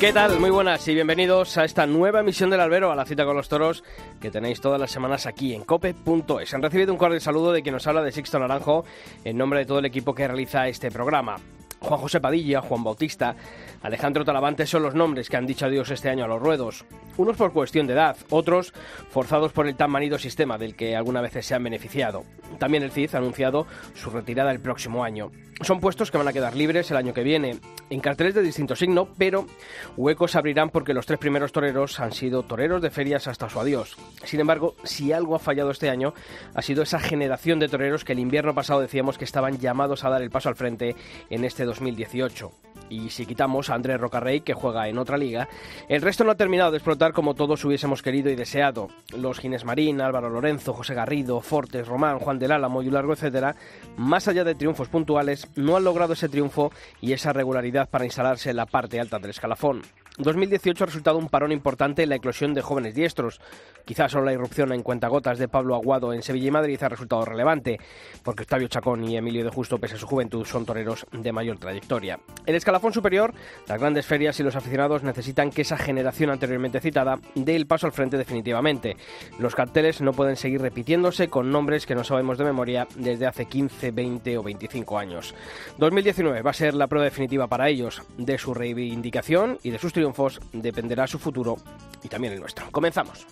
¿Qué tal? Muy buenas y bienvenidos a esta nueva emisión del Albero, a la cita con los toros que tenéis todas las semanas aquí en cope.es. Han recibido un cordial saludo de quien nos habla de Sixto Naranjo en nombre de todo el equipo que realiza este programa. Juan José Padilla, Juan Bautista, Alejandro Talavante son los nombres que han dicho adiós este año a los ruedos. Unos por cuestión de edad, otros forzados por el tan manido sistema del que algunas veces se han beneficiado. También el CID ha anunciado su retirada el próximo año. Son puestos que van a quedar libres el año que viene, en carteles de distinto signo, pero huecos abrirán porque los tres primeros toreros han sido toreros de ferias hasta su adiós. Sin embargo, si algo ha fallado este año, ha sido esa generación de toreros que el invierno pasado decíamos que estaban llamados a dar el paso al frente en este 2018. Y si quitamos a Andrés Rocarrey, que juega en otra liga, el resto no ha terminado de explotar como todos hubiésemos querido y deseado. Los Ginés Marín, Álvaro Lorenzo, José Garrido, Fortes, Román, Juan del Álamo y Largo, etcétera, más allá de triunfos puntuales, no han logrado ese triunfo y esa regularidad para instalarse en la parte alta del escalafón. 2018 ha resultado un parón importante en la eclosión de jóvenes diestros. Quizás solo la irrupción en cuentagotas de Pablo Aguado en Sevilla y Madrid ha resultado relevante, porque Octavio Chacón y Emilio de Justo, pese a su juventud, son toreros de mayor trayectoria. El escalafón superior, las grandes ferias y los aficionados necesitan que esa generación anteriormente citada dé el paso al frente definitivamente. Los carteles no pueden seguir repitiéndose con nombres que no sabemos de memoria desde hace 15, 20 o 25 años. 2019 va a ser la prueba definitiva para ellos de su reivindicación y de sus triunfos dependerá su futuro y también el nuestro. Comenzamos.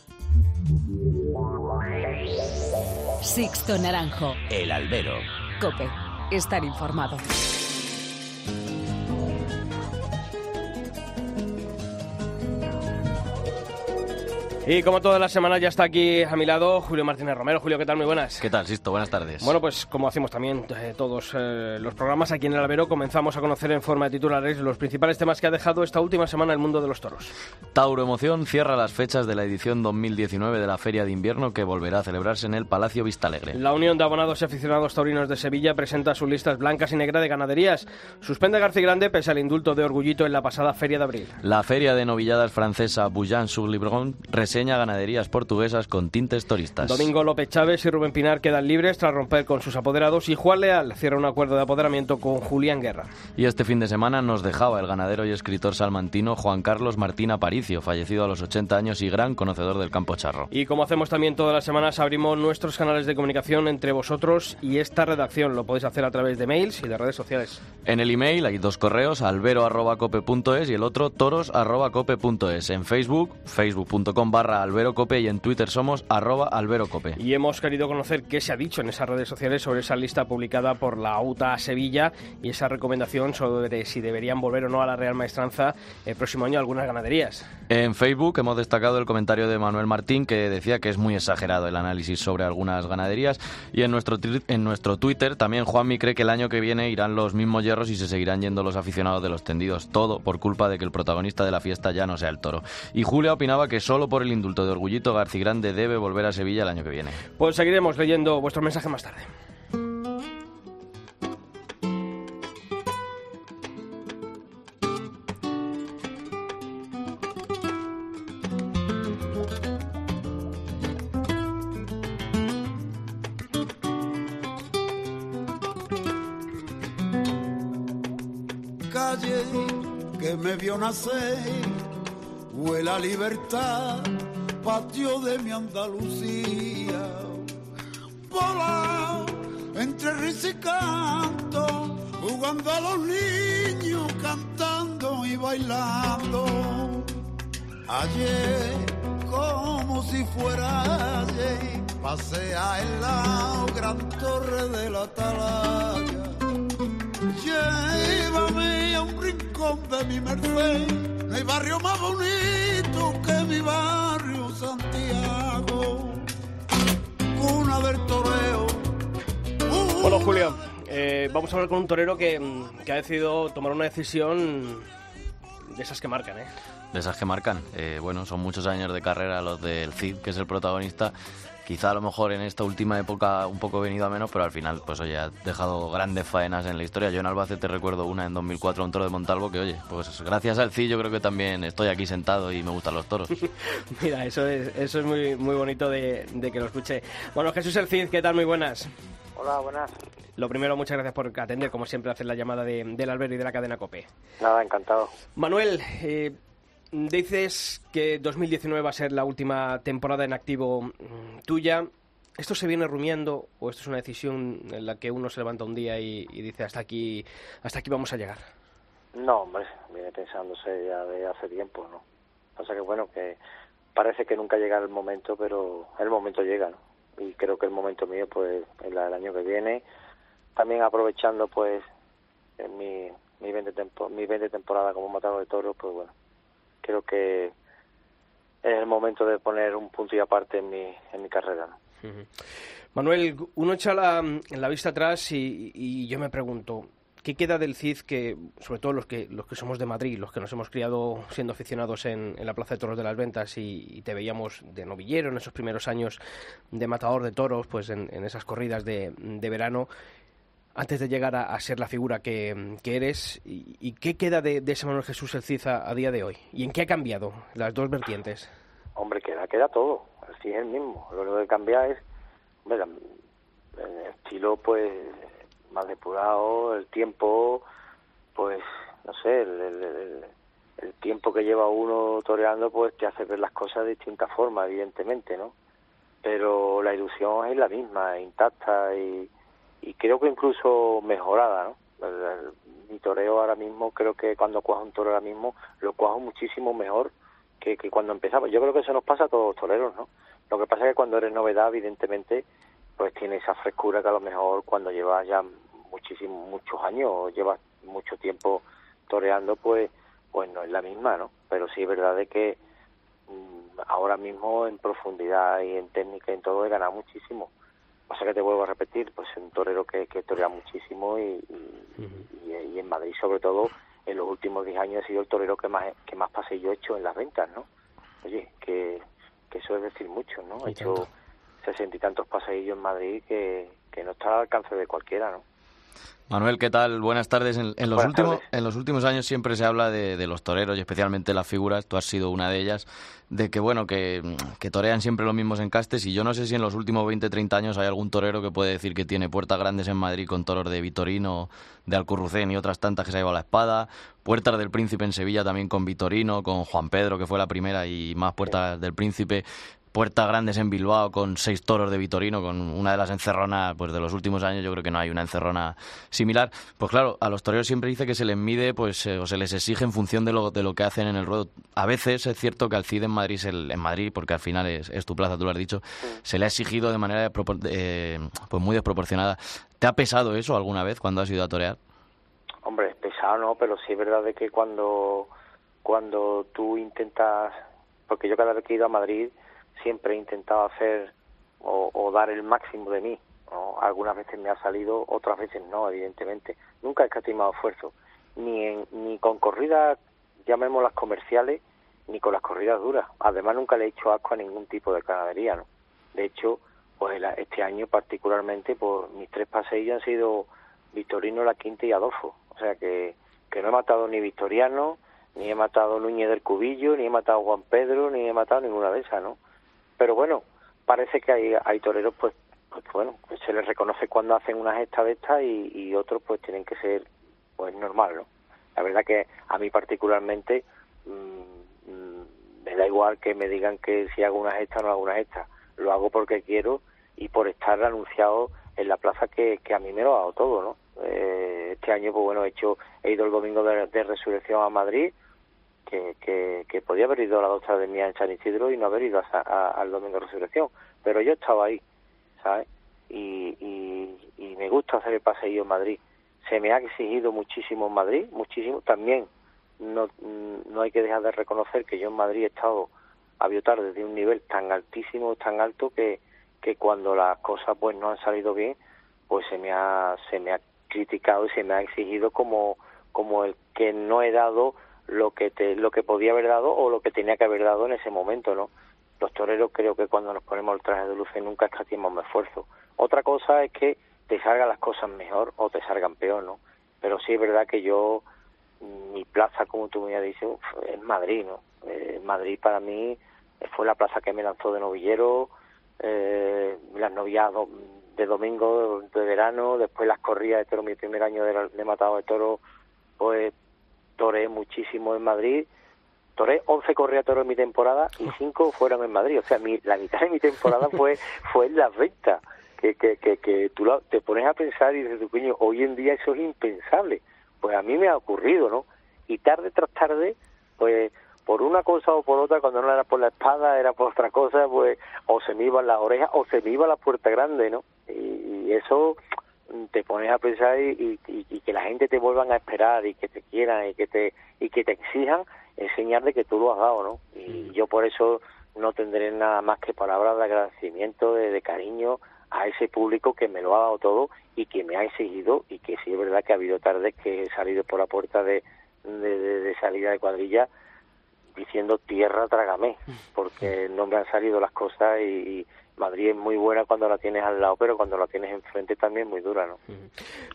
Sixto Naranjo. El albero. Cope. Estar informado. Y como todas las semanas ya está aquí a mi lado Julio Martínez Romero. Julio, ¿qué tal? Muy buenas. ¿Qué tal, Sisto? Buenas tardes. Bueno, pues como hacemos también eh, todos eh, los programas aquí en el Albero, comenzamos a conocer en forma de titulares los principales temas que ha dejado esta última semana el mundo de los toros. Tauro Emoción cierra las fechas de la edición 2019 de la Feria de Invierno que volverá a celebrarse en el Palacio Vistalegre. La Unión de Abonados y Aficionados Taurinos de Sevilla presenta sus listas blancas y negras de ganaderías. Suspende García Grande pese al indulto de Orgullito en la pasada Feria de Abril. La Feria de Novilladas francesa Bouillon-sur-Libron ganaderías portuguesas con tintes toristas. Domingo López Chávez y Rubén Pinar quedan libres tras romper con sus apoderados y Juan Leal cierra un acuerdo de apoderamiento con Julián Guerra. Y este fin de semana nos dejaba el ganadero y escritor salmantino Juan Carlos Martín Aparicio, fallecido a los 80 años y gran conocedor del campo charro. Y como hacemos también todas las semanas, abrimos nuestros canales de comunicación entre vosotros y esta redacción. Lo podéis hacer a través de mails y de redes sociales. En el email hay dos correos, albero.cope.es y el otro toros.cope.es. En Facebook, facebook.com barra alberocope y en Twitter somos arroba alberocope. Y hemos querido conocer qué se ha dicho en esas redes sociales sobre esa lista publicada por la AUTA Sevilla y esa recomendación sobre si deberían volver o no a la Real Maestranza el próximo año algunas ganaderías. En Facebook hemos destacado el comentario de Manuel Martín que decía que es muy exagerado el análisis sobre algunas ganaderías y en nuestro, en nuestro Twitter también Juanmi cree que el año que viene irán los mismos hierros y se seguirán yendo los aficionados de los tendidos, todo por culpa de que el protagonista de la fiesta ya no sea el toro. Y Julia opinaba que solo por el indulto de Orgullito García Grande debe volver a Sevilla el año que viene. Pues seguiremos leyendo vuestro mensaje más tarde. Calle que me vio nacer, huele libertad patio de mi Andalucía. Vola entre risa y canto, jugando a los niños, cantando y bailando. Ayer, como si fuera ayer, pasea en la gran torre de la atalaya. Llévame a un rincón de mi merced, no hay barrio más bonito que mi barrio Santiago, cuna del toreo. Bueno, Julio, eh, vamos a hablar con un torero que, mm, que ha decidido tomar una decisión de esas que marcan, ¿eh? de esas que marcan. Eh, bueno, son muchos años de carrera los del Cid, que es el protagonista. Quizá a lo mejor en esta última época un poco venido a menos, pero al final, pues oye, ha dejado grandes faenas en la historia. Yo en Albacete recuerdo una en 2004, un toro de Montalvo, que oye, pues gracias al Cid yo creo que también estoy aquí sentado y me gustan los toros. Mira, eso es, eso es muy, muy bonito de, de que lo escuche. Bueno, Jesús el Cid, ¿qué tal? Muy buenas. Hola, buenas. Lo primero, muchas gracias por atender, como siempre, hacer la llamada de, del Albert y de la cadena COPE. Nada, encantado. Manuel, eh, dices que 2019 va a ser la última temporada en activo mm, tuya. ¿Esto se viene rumiando o esto es una decisión en la que uno se levanta un día y, dice hasta aquí, hasta aquí vamos a llegar? No, hombre, viene pensándose ya de hace tiempo, ¿no? Pasa que, bueno, que parece que nunca llega el momento, pero el momento llega, ¿no? Y creo que el momento mío, pues, es la año que viene. También aprovechando, pues, en mi, mi 20, tempo, mi 20 temporada como matador de toros, pues, bueno, creo que es el momento de poner un punto y aparte en mi, en mi carrera. Manuel, uno echa la, la vista atrás y, y yo me pregunto, ¿qué queda del CID que, sobre todo los que, los que somos de Madrid, los que nos hemos criado siendo aficionados en, en la Plaza de Toros de las Ventas y, y te veíamos de novillero en esos primeros años de matador de toros, pues en, en esas corridas de, de verano, antes de llegar a, ser la figura que, eres? ¿Y, qué queda de, ese Manuel Jesús el Cid a, día de hoy? ¿Y en qué ha cambiado las dos vertientes? Hombre, queda, queda todo. Así es el mismo. Lo único que cambia es, hombre, el estilo, pues, más depurado, el tiempo, pues, no sé, el- el tiempo que lleva uno toreando, pues, te hace ver las cosas de distinta forma, evidentemente, ¿no? Pero la ilusión es la misma, intacta y, y creo que incluso mejorada, ¿no? Mi toreo ahora mismo, creo que cuando cuajo un toro ahora mismo, lo cuajo muchísimo mejor que, que cuando empezaba. Yo creo que eso nos pasa a todos los toreros, ¿no? Lo que pasa es que cuando eres novedad, evidentemente, pues tiene esa frescura que a lo mejor cuando llevas ya muchísimo, muchos años o llevas mucho tiempo toreando, pues, pues no es la misma, ¿no? Pero sí es verdad de que mm, ahora mismo en profundidad y en técnica y en todo he ganado muchísimo. Pasa que te vuelvo a repetir, pues un torero que, que torea muchísimo y, y, y- y en Madrid sobre todo en los últimos 10 años he sido el torero que más que más pasillo he hecho en las ventas, ¿no? Oye, que, que eso es decir mucho, ¿no? He hecho sesenta y tantos paseillos en Madrid que, que no está al alcance de cualquiera, ¿no? Manuel, ¿qué tal? Buenas tardes. En, en los, últimos, en los últimos años siempre se habla de, de los toreros y especialmente las figuras, tú has sido una de ellas, de que bueno, que, que torean siempre los mismos encastes y yo no sé si en los últimos 20, 30 años hay algún torero que puede decir que tiene puertas grandes en Madrid con toros de Vitorino, de Alcurrucén y otras tantas que se ha llevado la espada, puertas del Príncipe en Sevilla también con Vitorino, con Juan Pedro que fue la primera y más puertas del Príncipe. Puertas grandes en Bilbao con seis toros de Vitorino, con una de las encerronas pues de los últimos años, yo creo que no hay una encerrona similar. Pues claro, a los toreros siempre dice que se les mide pues eh, o se les exige en función de lo, de lo que hacen en el ruedo. A veces es cierto que al CID en Madrid, se- en Madrid porque al final es, es tu plaza, tú lo has dicho, se le ha exigido de manera pues muy desproporcionada. ¿Te ha pesado eso alguna vez cuando has ido a torear? Hombre, es pesado, ¿no? Pero sí es verdad de que cuando, cuando tú intentas, porque yo cada vez que he ido a Madrid siempre he intentado hacer o, o dar el máximo de mí. ¿no? Algunas veces me ha salido, otras veces no, evidentemente. Nunca he escatimado esfuerzo, ni, en, ni con corridas, llamémoslas comerciales, ni con las corridas duras. Además, nunca le he hecho asco a ningún tipo de ganadería, ¿no? De hecho, pues este año particularmente, pues mis tres paseillos han sido Victorino, La Quinta y Adolfo. O sea que, que no he matado ni Victoriano, ni he matado Núñez del Cubillo, ni he matado Juan Pedro, ni he matado ninguna de esas, ¿no? Pero bueno, parece que hay, toreros, pues, pues bueno, pues se les reconoce cuando hacen una gesta de estas y, otros pues tienen que ser, pues normal, ¿no? La verdad que a mí particularmente mm, mm, me da igual que me digan que si hago una gesta o no hago una gesta. Lo hago porque quiero y por estar anunciado en la plaza que, que a mí me lo ha dado todo, ¿no? Eh, este año, pues bueno, he hecho, he ido el domingo de resurrección a Madrid, que, que, podía haber ido a la doctora de mía en San Isidro y no haber ido a a- al domingo de resurrección, pero yo estaba ahí, ¿sabes? Y, y, y me gusta hacer el paseillo en Madrid. Se me ha exigido muchísimo en Madrid, muchísimo. También no, mm, no hay que dejar de reconocer que yo en Madrid he estado a Biotar desde un nivel tan altísimo, tan alto que, que cuando las cosas pues no han salido bien, pues se me ha se me ha criticado y se me ha exigido como como el que no he dado lo que te, lo que podía haber dado o lo que tenía que haber dado en ese momento, ¿no? Los toreros creo que cuando nos ponemos el traje de luces nunca escatimamos esfuerzo. Otra cosa es que te salgan las cosas mejor o te salgan peor, ¿no? Pero sí es verdad que yo, mi plaza, como tú me has dicho, es Madrid, ¿no? Eh, Madrid para mí fue la plaza que me lanzó de novillero, eh, las novias de domingo, de verano, después las corridas de toro, mi primer año de, de matado de toro, pues toré muchísimo en Madrid, toré 11 corridas de toro en mi temporada y 5 fueron en Madrid, o sea, mi, la mitad de mi temporada fue, fue en las ventas, que, que, que, que tú te pones a pensar y dices, coño, hoy en día eso es impensable, pues a mí me ha ocurrido, ¿no? Y tarde tras tarde, pues por una cosa o por otra, cuando no era por la espada, era por otra cosa, pues o se me iban las orejas o se me iba la puerta grande, ¿no? Y, eso te pones a pensar y, y, que la gente te vuelvan a esperar y que te quieran y que te y que te exijan enseñar de que tú lo has dado, ¿no? Y yo por eso no tendré nada más que palabras de agradecimiento, de, de cariño a ese público que me lo ha dado todo y que me ha exigido y que sí es verdad que ha habido tardes que he salido por la puerta de, de, de salida de cuadrilla diciendo tierra trágame, porque no me han salido las cosas y, Madrid es muy buena cuando la tienes al lado, pero cuando la tienes enfrente también es muy dura, ¿no?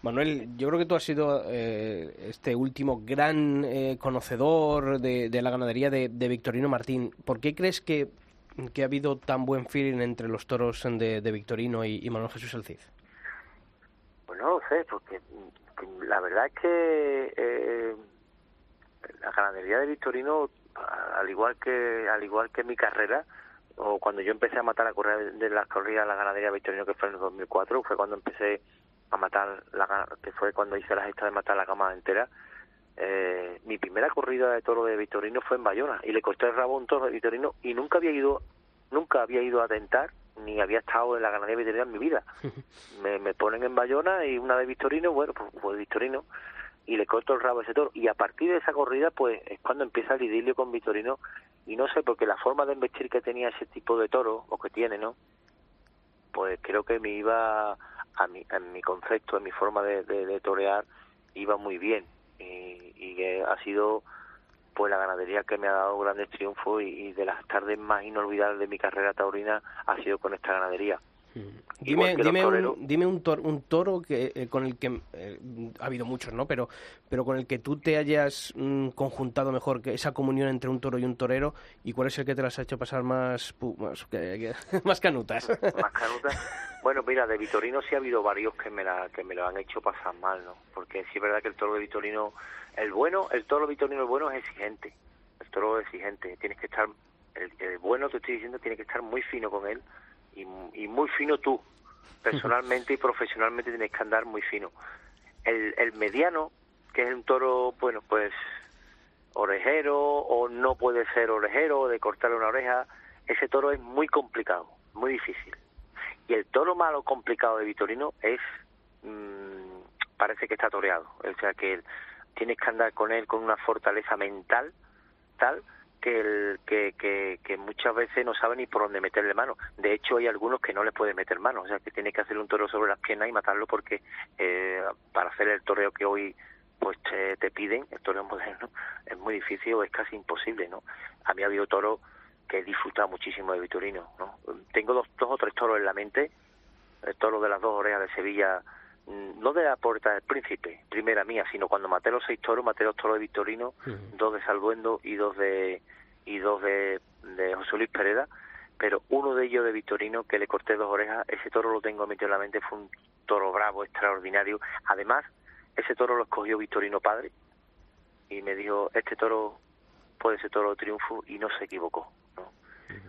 Manuel, yo creo que tú has sido eh, este último gran eh, conocedor de, la ganadería de, Victorino Martín. ¿Por qué crees que, que, ha habido tan buen feeling entre los toros de, Victorino y, Manuel Jesús Alcid? Pues no lo sé, porque la verdad es que eh, la ganadería de Victorino al igual que al igual que mi carrera o cuando yo empecé a matar a correr de las corridas la ganadería Victorino que fue en el 2004 fue cuando empecé a matar la que fue cuando hice la gesta de matar la cama entera. Eh, mi primera corrida de toro de Victorino fue en Bayona y le costé el rabo a un toro de Victorino y nunca había ido nunca había ido a tentar ni había estado en la ganadería Victorino en mi vida. Me, me ponen en Bayona y una de Victorino bueno pues, pues Victorino y le corto el rabo a ese toro. Y a partir de esa corrida, pues es cuando empieza el idilio con Vitorino. Y no sé, porque la forma de investir que tenía ese tipo de toro, o que tiene, ¿no? Pues creo que me iba, a mi, en mi concepto, en mi forma de, de, torear, iba muy bien. Y, y ha sido pues la ganadería que me ha dado grandes triunfos y, de las tardes más inolvidables de mi carrera taurina ha sido con esta ganadería. Dime, dime, un, dime un, toro, un toro que, eh, con el que eh, ha habido muchos, ¿no? Pero, pero con el que tú te hayas mm, conjuntado mejor, que esa comunión entre un toro y un torero, y cuál es el que te las ha hecho pasar más más, más canutas. Más canutas. Bueno, mira, de Vitorino sí ha habido varios que me la, que me lo han hecho pasar mal, ¿no? Porque sí es verdad que el toro de Vitorino, el bueno, el toro Vitorino el bueno es exigente, el toro es exigente, tienes que estar, el, el bueno te estoy diciendo, tiene que estar muy fino con él y, muy fino tú. Personalmente y profesionalmente tienes que andar muy fino. El, el mediano, que es un toro, bueno, pues orejero o no puede ser orejero, de cortarle una oreja, ese toro es muy complicado, muy difícil. Y el toro malo complicado de Vitorino es, mm, parece que está toreado, o sea que tienes que andar con él con una fortaleza mental tal que, el, que, que, que, muchas veces no sabe ni por dónde meterle mano. De hecho, hay algunos que no le pueden meter mano, o sea, que tiene que hacer un toro sobre las piernas y matarlo porque eh, para hacer el toreo que hoy pues te, piden, el toreo moderno, es muy difícil o es casi imposible, ¿no? A mí ha habido toros que he disfrutado muchísimo de Vitorino, ¿no? Tengo dos, dos o tres toros en la mente, el toro de las dos orejas de Sevilla no de la puerta del príncipe, primera mía, sino cuando maté los seis toros, maté los toros de Victorino, dos de Salduendo y dos de y dos de, de José Luis Pereda, pero uno de ellos de Victorino que le corté dos orejas, ese toro lo tengo metido en la mente, fue un toro bravo, extraordinario. Además, ese toro lo escogió Victorino padre y me dijo, este toro puede ser toro de triunfo y no se equivocó.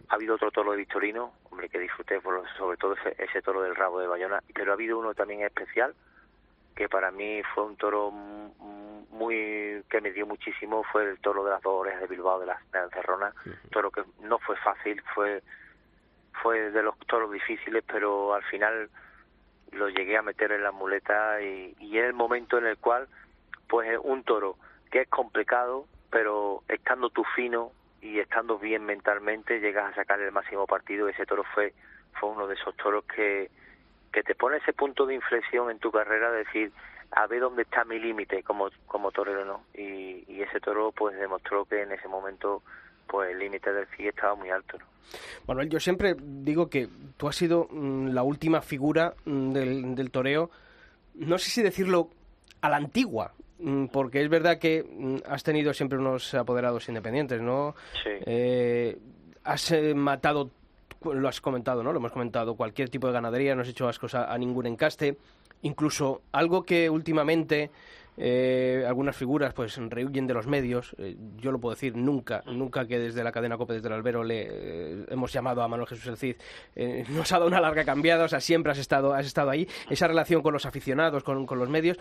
Ha habido otro toro de Victorino, hombre, que disfruté por, sobre todo ese, toro del rabo de Bayona, pero ha habido uno también especial, que para mí fue un toro muy que me dio muchísimo, fue el toro de las dos orejas de Bilbao de la, de toro que no fue fácil, fue fue de los toros difíciles, pero al final lo llegué a meter en la muleta y, y en el momento en el cual, pues un toro que es complicado, pero estando tú fino, y estando bien mentalmente llegas a sacar el máximo partido. Ese toro fue, fue uno de esos toros que, que te pone ese punto de inflexión en tu carrera, de decir, a ver dónde está mi límite como, como torero, ¿no? Y, y ese toro pues demostró que en ese momento pues el límite del FI estaba muy alto, ¿no? Manuel, yo siempre digo que tú has sido mm, la última figura mm, del, del toreo, no sé si decirlo a la antigua, porque es verdad que mm, has tenido siempre unos apoderados independientes, ¿no? Sí. Eh, has eh, matado, lo has comentado, ¿no? Lo hemos comentado, cualquier tipo de ganadería, no has hecho ascos a, a ningún encaste. Incluso algo que últimamente eh, algunas figuras pues rehuyen de los medios. Eh, yo lo puedo decir, nunca, nunca que desde la cadena COPE, desde el albero, le eh, hemos llamado a Manuel Jesús El Cid, nos ha dado una larga cambiada, o sea, siempre has estado, has estado ahí. Esa relación con los aficionados, con, con los medios,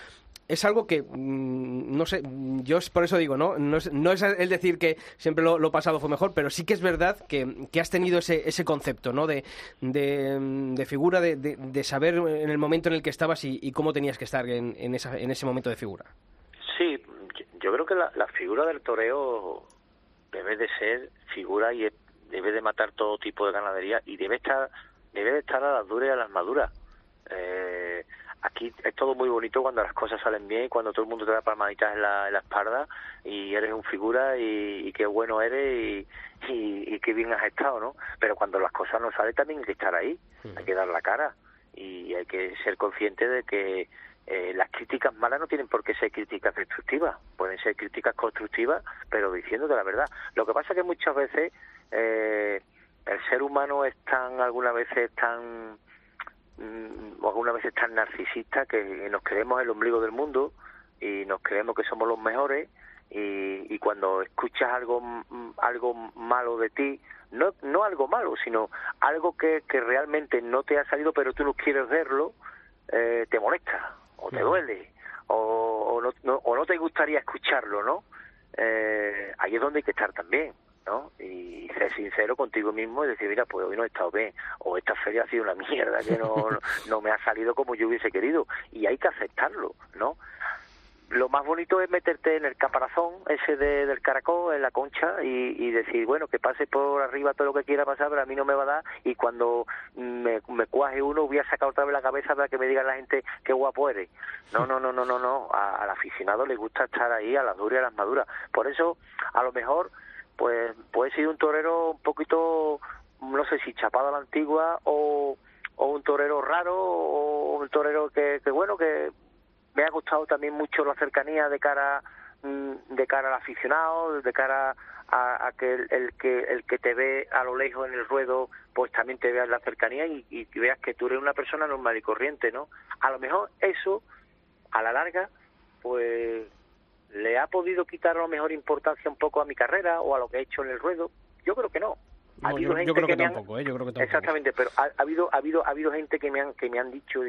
es algo que, mm, no sé, yo es- por eso digo, ¿no? No es, no es el decir que siempre lo, pasado fue mejor, pero sí que es verdad que, que has tenido ese, ese concepto, ¿no? De, de, de figura, de, de- saber en el momento en el que estabas y, cómo tenías que estar en, esa, en ese momento de figura. Sí, yo- creo que la, la figura del toreo debe de ser figura y debe de matar todo tipo de ganadería y debe estar debe de estar a las duras y a las maduras. Eh, aquí es todo muy bonito cuando las cosas salen bien, cuando todo el mundo te da palmaditas en la, en la espalda y eres un figura y, y qué bueno eres y, y, y qué bien has estado, ¿no? Pero cuando las cosas no salen también hay que estar ahí, hay que dar la cara y hay que ser consciente de que eh, las críticas malas no tienen por qué ser críticas destructivas, pueden ser críticas constructivas, pero diciéndote la verdad. Lo que pasa es que muchas veces eh, el ser humano es tan, algunas veces tan, mm, o algunas veces tan narcisista que nos creemos el ombligo del mundo y nos creemos que somos los mejores y, y cuando escuchas algo mm, algo malo de ti no no algo malo sino algo que, que realmente no te ha salido pero tú no quieres verlo eh, te molesta o te duele o, o no, no- o no te gustaría escucharlo no eh, ahí es donde hay que estar también ¿no? Y ser sincero contigo mismo y decir, mira, pues hoy no he estado bien, o esta feria ha sido una mierda que no, no, no me ha salido como yo hubiese querido, y hay que aceptarlo, ¿no? Lo más bonito es meterte en el caparazón ese de, del caracol, en la concha, y, decir, bueno, que pase por arriba todo lo que quiera pasar, pero a mí no me va a dar, y cuando me, cuaje uno voy a sacar otra vez la cabeza para que me diga la gente qué guapo eres. No, no, no, no, no, no, al aficionado le gusta estar ahí a las duras y a las maduras. Por eso, a lo mejor, pues, he sido un torero un poquito, no sé si chapado a la antigua, o, o un torero raro, o un torero que, que bueno, que me ha gustado también mucho la cercanía de cara mm, de cara al aficionado de cara a, a que el, que el que te ve a lo lejos en el ruedo pues también te vea en la cercanía y, y veas que tú eres una persona normal y corriente no a lo mejor eso a la larga pues le ha podido quitar a lo mejor importancia un poco a mi carrera o a lo que he hecho en el ruedo. Yo creo que no No, yo, creo que, han- ¿eh? Yo creo que tampoco. Exactamente, pero ha, ha habido ha habido ha habido gente que me han que me han dicho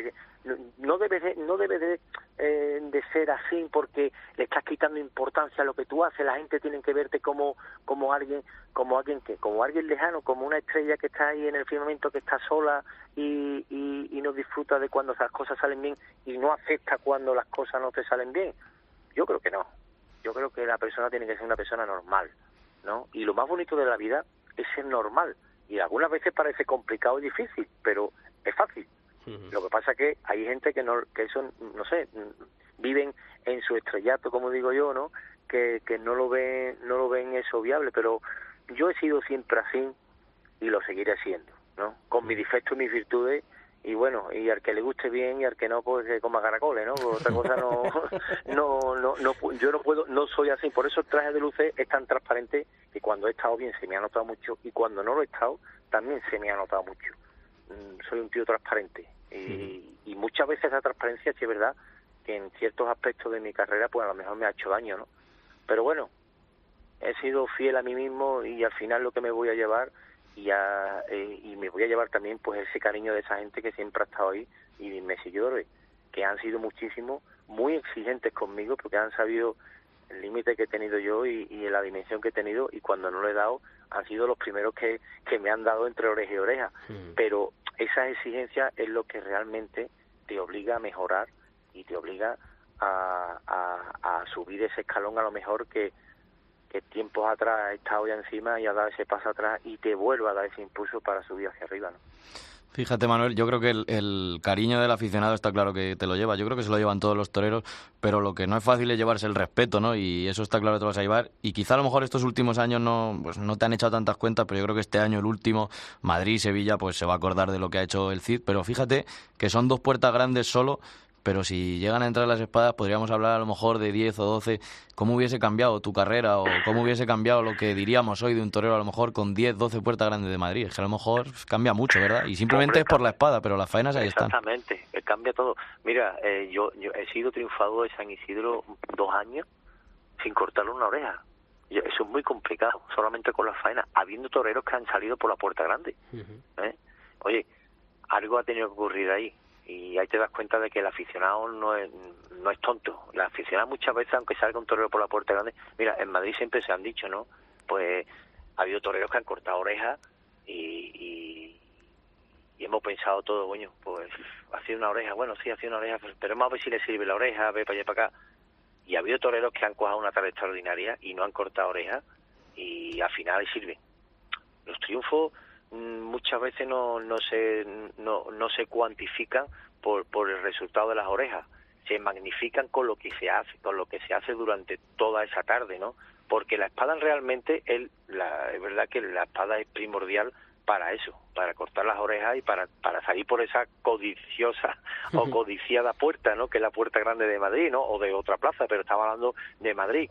no, no debe de, no debe de, eh, de ser así porque le estás quitando importancia a lo que tú haces, la gente tiene que verte como como alguien como alguien que como alguien lejano, como una estrella que está ahí en el firmamento que está sola y, y, y no disfruta de cuando las cosas salen bien y no acepta cuando las cosas no te salen bien. Yo creo que no. Yo creo que la persona tiene que ser una persona normal, ¿no? Y lo más bonito de la vida es ser normal. Y algunas veces parece complicado y difícil, pero es fácil. Lo que pasa que hay gente que no, que eso, no sé, viven en su estrellato, como digo yo, ¿no? Que, que no lo ven, no lo ven eso viable, pero yo he sido siempre así y lo seguiré siendo, ¿no? Con mis defectos y mis virtudes y bueno, y al que le guste bien y al que no, pues que coma caracoles, ¿no? Porque otra cosa no, no, no, no, yo no puedo, no soy así, por eso el traje de luces es tan transparente que cuando he estado bien se me ha notado mucho y cuando no lo he estado también se me ha notado mucho. Mm, Soy un tío transparente y, y muchas veces esa transparencia sí es verdad que en ciertos aspectos de mi carrera pues a lo mejor me ha hecho daño, ¿no? Pero bueno, he sido fiel a mí mismo y al final lo que me voy a llevar y, a- eh, y me voy a llevar también pues ese cariño de esa gente que siempre ha estado ahí y mis seguidores que han sido muchísimos muy exigentes conmigo porque han sabido el límite que he tenido yo y, y la dimensión que he tenido y cuando no lo he dado han sido los primeros que, que me han dado entre oreja y oreja. Pero esa exigencia es lo que realmente te obliga a mejorar y te obliga a, a, a subir ese escalón a lo mejor que, que tiempos atrás he estado ya encima y ha dado ese paso atrás y te vuelva a dar ese impulso para subir hacia arriba. ¿no? Fíjate, Manuel, yo creo que el, cariño del aficionado está claro que te lo lleva. Yo creo que se lo llevan todos los toreros, pero lo que no es fácil es llevarse el respeto, ¿no? Y eso está claro que te vas a llevar. Y quizá a lo mejor estos últimos años no, pues no te han echado tantas cuentas, pero yo creo que este año, el último, Madrid, Sevilla, pues se va a acordar de lo que ha hecho el CID. Pero fíjate que son dos puertas grandes solo pero si llegan a entrar las espadas podríamos hablar a lo mejor de 10 o 12, cómo hubiese cambiado tu carrera o cómo hubiese cambiado lo que diríamos hoy de un torero a lo mejor con 10, 12 puertas grandes de Madrid. Es que a lo mejor cambia mucho, ¿verdad? Y simplemente es por la espada, pero las faenas ahí están. Exactamente, eh, cambia todo. Mira, eh, yo, yo he sido triunfador de San Isidro dos años sin cortarle una oreja. Eso es muy complicado, solamente con las faenas, habiendo toreros que han salido por la puerta grande. ¿eh? Oye, algo ha tenido que ocurrir ahí y ahí te das cuenta de que el aficionado no es, no es tonto. El aficionado muchas veces, aunque salga un torero por la puerta grande, mira, en Madrid siempre se han dicho, ¿no? Pues ha habido toreros que han cortado orejas y, y, hemos pensado todo, coño, pues ha sido una oreja, bueno, sí, ha sido una oreja, pero vamos a ver si le sirve la oreja, ve para allá para acá. Y ha habido toreros que han cojado una tarde extraordinaria y no han cortado orejas y al final sirve. Los triunfos muchas veces no, no, se, no, no se cuantifican por, por el resultado de las orejas, se magnifican con lo que se hace, con lo que se hace durante toda esa tarde, ¿no? Porque la espada realmente, es, la, es verdad que la espada es primordial para eso, para cortar las orejas y para, para salir por esa codiciosa o codiciada puerta, ¿no? Que es la puerta grande de Madrid, ¿no? O de otra plaza, pero estaba hablando de Madrid.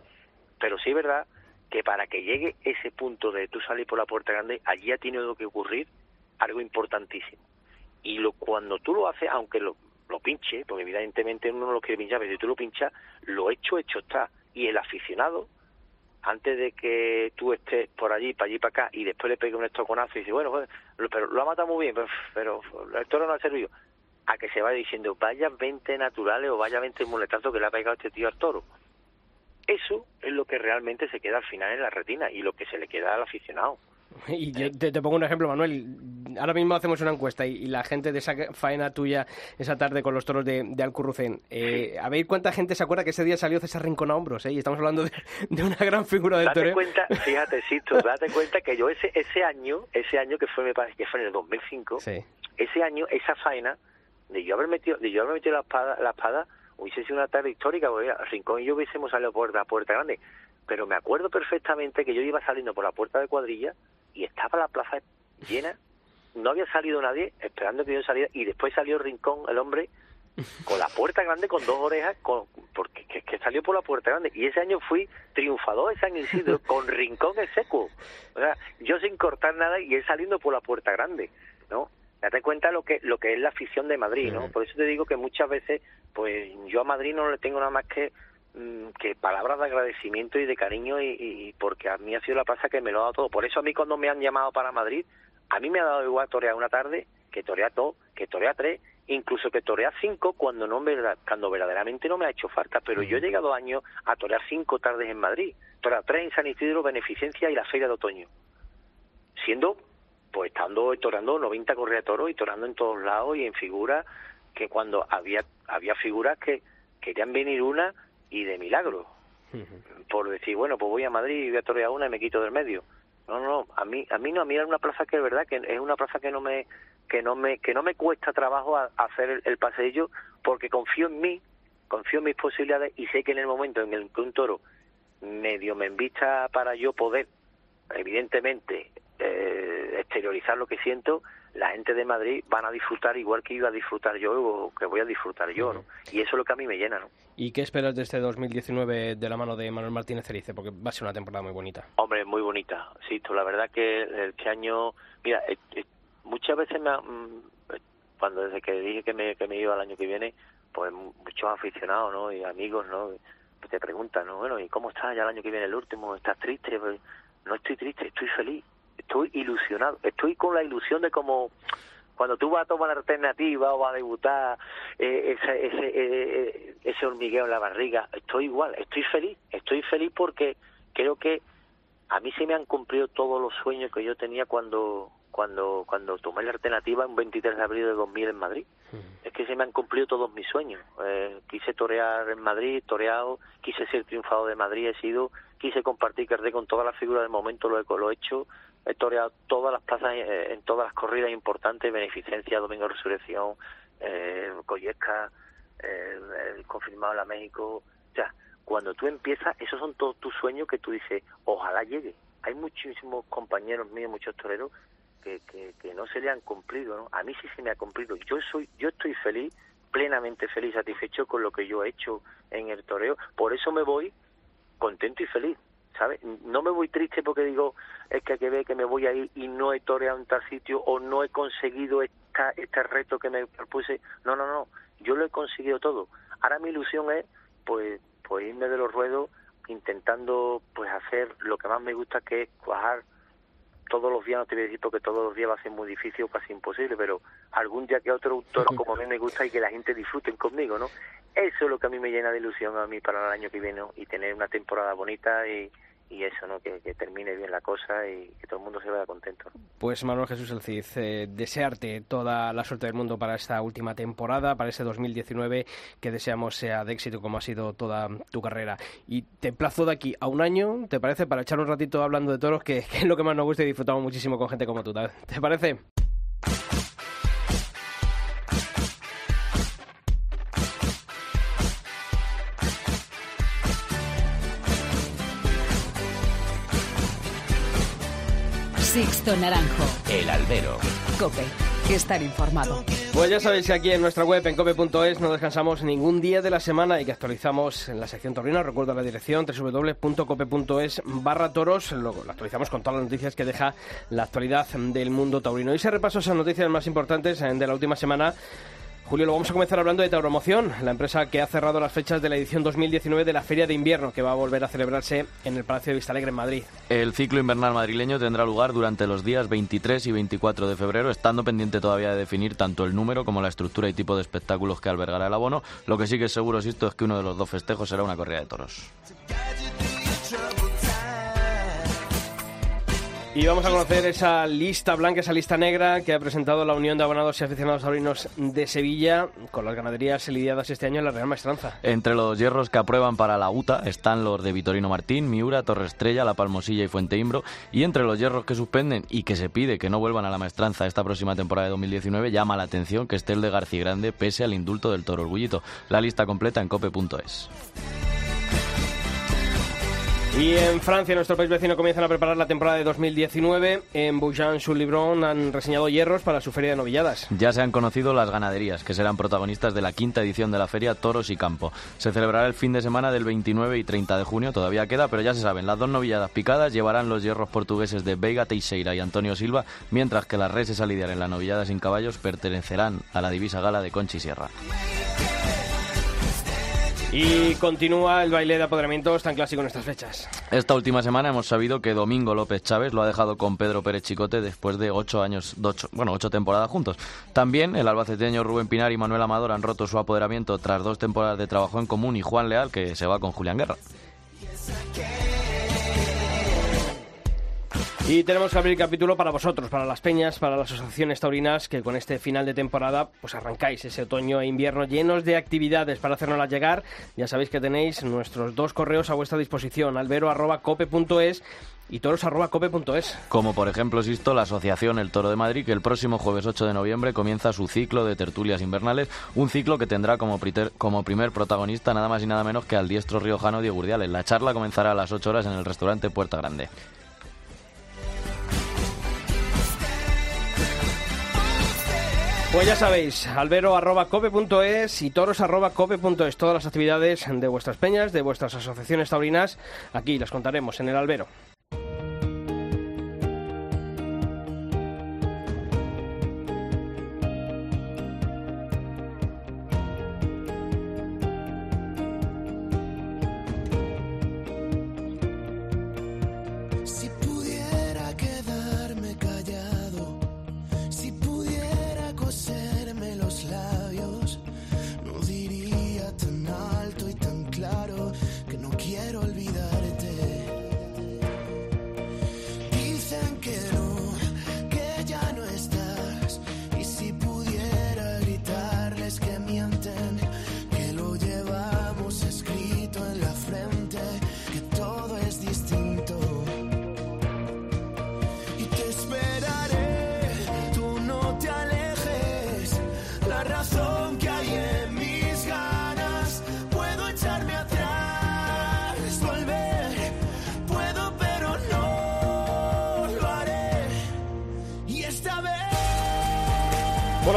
Pero sí es verdad que para que llegue ese punto de tú salir por la puerta grande, allí ha tenido que ocurrir algo importantísimo. Y lo, cuando tú lo haces, aunque lo, lo pinche, porque evidentemente uno no lo quiere pinchar, pero si tú lo pinchas, lo hecho, hecho está. Y el aficionado, antes de que tú estés por allí, para allí, para acá, y después le pegue un estoconazo y dice, bueno, pues, pero lo ha matado muy bien, pero, pero el toro no ha servido. A que se vaya diciendo, vaya 20 naturales o vaya 20 muletazos que le ha pegado este tío al toro. Eso es lo que realmente se queda al final en la retina y lo que se le queda al aficionado. Y yo te, pongo un ejemplo, Manuel. Ahora mismo hacemos una encuesta y, la gente de esa faena tuya esa tarde con los toros de, de Alcurrucén, eh, a ver cuánta gente se acuerda que ese día salió César Rincón a hombros, ¿eh? Y estamos hablando de, una gran figura del date Cuenta, fíjate, Sisto, date cuenta que yo ese ese año, ese año que fue, me parece que fue en el 2005, ese año, esa faena, de yo haber metido, de yo haber metido la espada, la espada hubiese sido una tarde histórica, porque Rincón y yo hubiésemos salido por la puerta grande. Pero me acuerdo perfectamente que yo iba saliendo por la puerta de cuadrilla y estaba la plaza llena, no había salido nadie esperando que yo saliera y después salió Rincón, el hombre, con la puerta grande, con dos orejas, con, porque que, salió por la puerta grande. Y ese año fui triunfador de San Isidro con Rincón en seco. O sea, yo sin cortar nada y él saliendo por la puerta grande, ¿no? Date cuenta lo que lo que es la afición de Madrid, ¿no? Por eso te digo que muchas veces, pues yo a Madrid no le tengo nada más que mm, que palabras de agradecimiento y de cariño y, porque a mí ha sido la plaza que me lo ha dado todo. Por eso a mí cuando me han llamado para Madrid, a mí me ha dado igual torear una tarde que torear dos, que torear tres, incluso que torear cinco cuando no cuando verdaderamente no me ha hecho falta. Pero yo he llegado años a torear cinco tardes en Madrid, torear tres en San Isidro, Beneficencia y la Feria de Otoño, siendo pues estando torando 90 correas de toro y torando en todos lados y en figuras que cuando había había figuras que querían venir una y de milagro. Por decir bueno pues voy a Madrid y voy a torear una y me quito del medio no no a mí a mí no a mí era una plaza que es verdad que es una plaza que no me que no me que no me cuesta trabajo hacer el, el paseillo porque confío en mí confío en mis posibilidades y sé que en el momento en el que un toro medio me invita para yo poder evidentemente eh, exteriorizar lo que siento, la gente de Madrid van a disfrutar igual que iba a disfrutar yo o que voy a disfrutar yo, ¿no? Y eso es lo que a mí me llena, ¿no? ¿Y qué esperas de este 2019 de la mano de Manuel Martínez Cerice? Porque va a ser una temporada muy bonita. Hombre, muy bonita, sí, la verdad que este año, mira, eh, eh, muchas veces me mm, cuando desde que dije que me, que me iba el año que viene, pues muchos aficionados, ¿no? Y amigos, ¿no? Que te preguntan, ¿no? Bueno, ¿y cómo estás ya el año que viene el último? ¿Estás triste? Pues, no estoy triste, estoy feliz estoy ilusionado, estoy con la ilusión de como cuando tú vas a tomar la alternativa o vas a debutar eh, ese, ese, eh, ese hormigueo en la barriga, estoy igual, estoy feliz, estoy feliz porque creo que a mí se me han cumplido todos los sueños que yo tenía cuando cuando cuando tomé la alternativa un 23 de abril de 2000 en Madrid. Es que se me han cumplido todos mis sueños. Eh, quise torear en Madrid, toreado, quise ser triunfado de Madrid, he sido, quise compartir carré con todas las figuras del momento, lo he, lo he hecho, he toreado todas las plazas, eh, en todas las corridas importantes, Beneficencia, Domingo de Resurrección, eh, Collesca, eh, el confirmado la México, o sea, cuando tú empiezas, esos son todos tus sueños que tú dices, ojalá llegue. Hay muchísimos compañeros míos, muchos toreros, que, que, que no se le han cumplido, ¿no? A mí sí se me ha cumplido. Yo soy, yo estoy feliz, plenamente feliz, satisfecho con lo que yo he hecho en el toreo. Por eso me voy contento y feliz, ¿sabes? No me voy triste porque digo, es que hay que ver que me voy a ir y no he toreado en tal sitio o no he conseguido esta, este reto que me propuse. No, no, no, yo lo he conseguido todo. Ahora mi ilusión es, pues, pues irme de los ruedos intentando, pues, hacer lo que más me gusta, que es cuajar todos los días, no te voy a decir porque todos los días va a ser muy difícil o casi imposible, pero algún día que otro autor como a mí me gusta y que la gente disfruten conmigo, ¿no? Eso es lo que a mí me llena de ilusión a mí para el año que viene y tener una temporada bonita y, y eso, ¿no? Que, termine bien la cosa y que todo el mundo se vaya contento. Pues Manuel Jesús El Cid, eh, desearte toda la suerte del mundo para esta última temporada, para este 2019, que deseamos sea de éxito como ha sido toda tu carrera. Y te plazo de aquí a un año, ¿te parece? Para echar un ratito hablando de toros, que, que es lo que más nos gusta y disfrutamos muchísimo con gente como tú. ¿Te parece? Sixto Naranjo. El albero. Cope. Estar informado. Pues ya sabéis que aquí en nuestra web en cope.es no descansamos ningún día de la semana y que actualizamos en la sección taurina. Recuerda la dirección www.cope.es barra toros. Lo, lo, actualizamos con todas las noticias que deja la actualidad del mundo taurino. Y se repaso esas noticias más importantes eh, de la última semana. Julio, lo vamos a comenzar hablando de Tauromoción, la empresa que ha cerrado las fechas de la edición 2019 de la Feria de Invierno, que va a volver a celebrarse en el Palacio de Vistalegre en Madrid. El ciclo invernal madrileño tendrá lugar durante los días 23 y 24 de febrero, estando pendiente todavía de definir tanto el número como la estructura y tipo de espectáculos que albergará el abono. Lo que sí que es seguro, esto es que uno de los dos festejos será una corrida de toros. Y vamos a conocer esa lista blanca, esa lista negra que ha presentado la Unión de Abonados y Aficionados Taurinos de Sevilla con las ganaderías lidiadas este año en la Real Maestranza. Entre los hierros que aprueban para la UTA están los de Vitorino Martín, Miura, Torre Estrella, La Palmosilla y Fuente Imbro. Y entre los hierros que suspenden y que se pide que no vuelvan a la Maestranza esta próxima temporada de 2019 llama la atención que esté el de García Grande pese al indulto del Toro Orgullito. La lista completa en cope.es. Y en Francia, nuestro país vecino, comienzan a preparar la temporada de 2019. En Boujan-sur-Libron han reseñado hierros para su feria de novilladas. Ya se han conocido las ganaderías, que serán protagonistas de la quinta edición de la feria Toros y Campo. Se celebrará el fin de semana del 29 y 30 de junio, todavía queda, pero ya se saben, las dos novilladas picadas llevarán los hierros portugueses de Veiga Teixeira y Antonio Silva, mientras que las reses a lidiar en la novillada sin caballos pertenecerán a la divisa gala de Conchi Sierra. Y continúa el baile de apoderamientos tan clásico en estas fechas. Esta última semana hemos sabido que Domingo López Chávez lo ha dejado con Pedro Pérez Chicote después de ocho años, bueno, ocho temporadas juntos. También el albaceteño Rubén Pinar y Manuel Amador han roto su apoderamiento tras dos temporadas de trabajo en común y Juan Leal que se va con Julián Guerra. Y tenemos que abrir capítulo para vosotros, para las peñas, para las asociaciones taurinas, que con este final de temporada pues arrancáis ese otoño e invierno llenos de actividades para hacernoslas llegar. Ya sabéis que tenéis nuestros dos correos a vuestra disposición, albero.cope.es y toros.cope.es. Como por ejemplo, Sisto, la Asociación El Toro de Madrid, que el próximo jueves 8 de noviembre comienza su ciclo de tertulias invernales, un ciclo que tendrá como, como primer protagonista nada más y nada menos que al diestro riojano Diego Urdiales. La charla comenzará a las 8 horas en el restaurante Puerta Grande. Pues ya sabéis, albero.cope.es y toros.cope.es. Todas las actividades de vuestras peñas, de vuestras asociaciones taurinas, aquí las contaremos en el albero.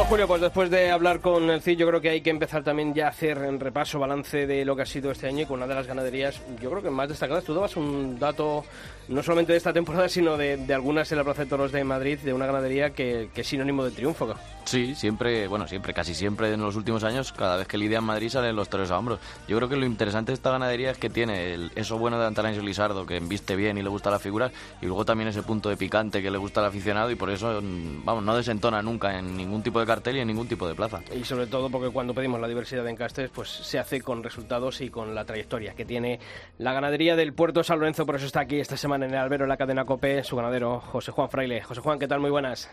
Julio, pues después de hablar con el CID, yo creo que hay que empezar también ya a hacer en repaso, balance de lo que ha sido este año y con una de las ganaderías, yo creo que más destacadas. Tú dabas un dato no solamente de esta temporada, sino de, algunas en la Plaza de Toros de Madrid, de una ganadería que es sinónimo de triunfo. Sí, siempre, bueno, siempre, casi siempre en los últimos años, cada vez que lidia en Madrid salen los toros a hombros. Yo creo que lo interesante de esta ganadería es que tiene el- eso bueno de Antalanio Lizardo, que viste bien y le gusta la figura, y luego también ese punto de picante que le gusta al aficionado, y por eso, mm, vamos, no desentona nunca en ningún tipo de cartel y en ningún tipo de plaza. Y sobre todo porque cuando pedimos la diversidad de encastes, pues se hace con resultados y con la trayectoria que tiene la ganadería del Puerto San Lorenzo. Por eso está aquí esta semana en el albero, en la cadena COPE, su ganadero José Juan Fraile. José Juan, ¿qué tal? Muy buenas.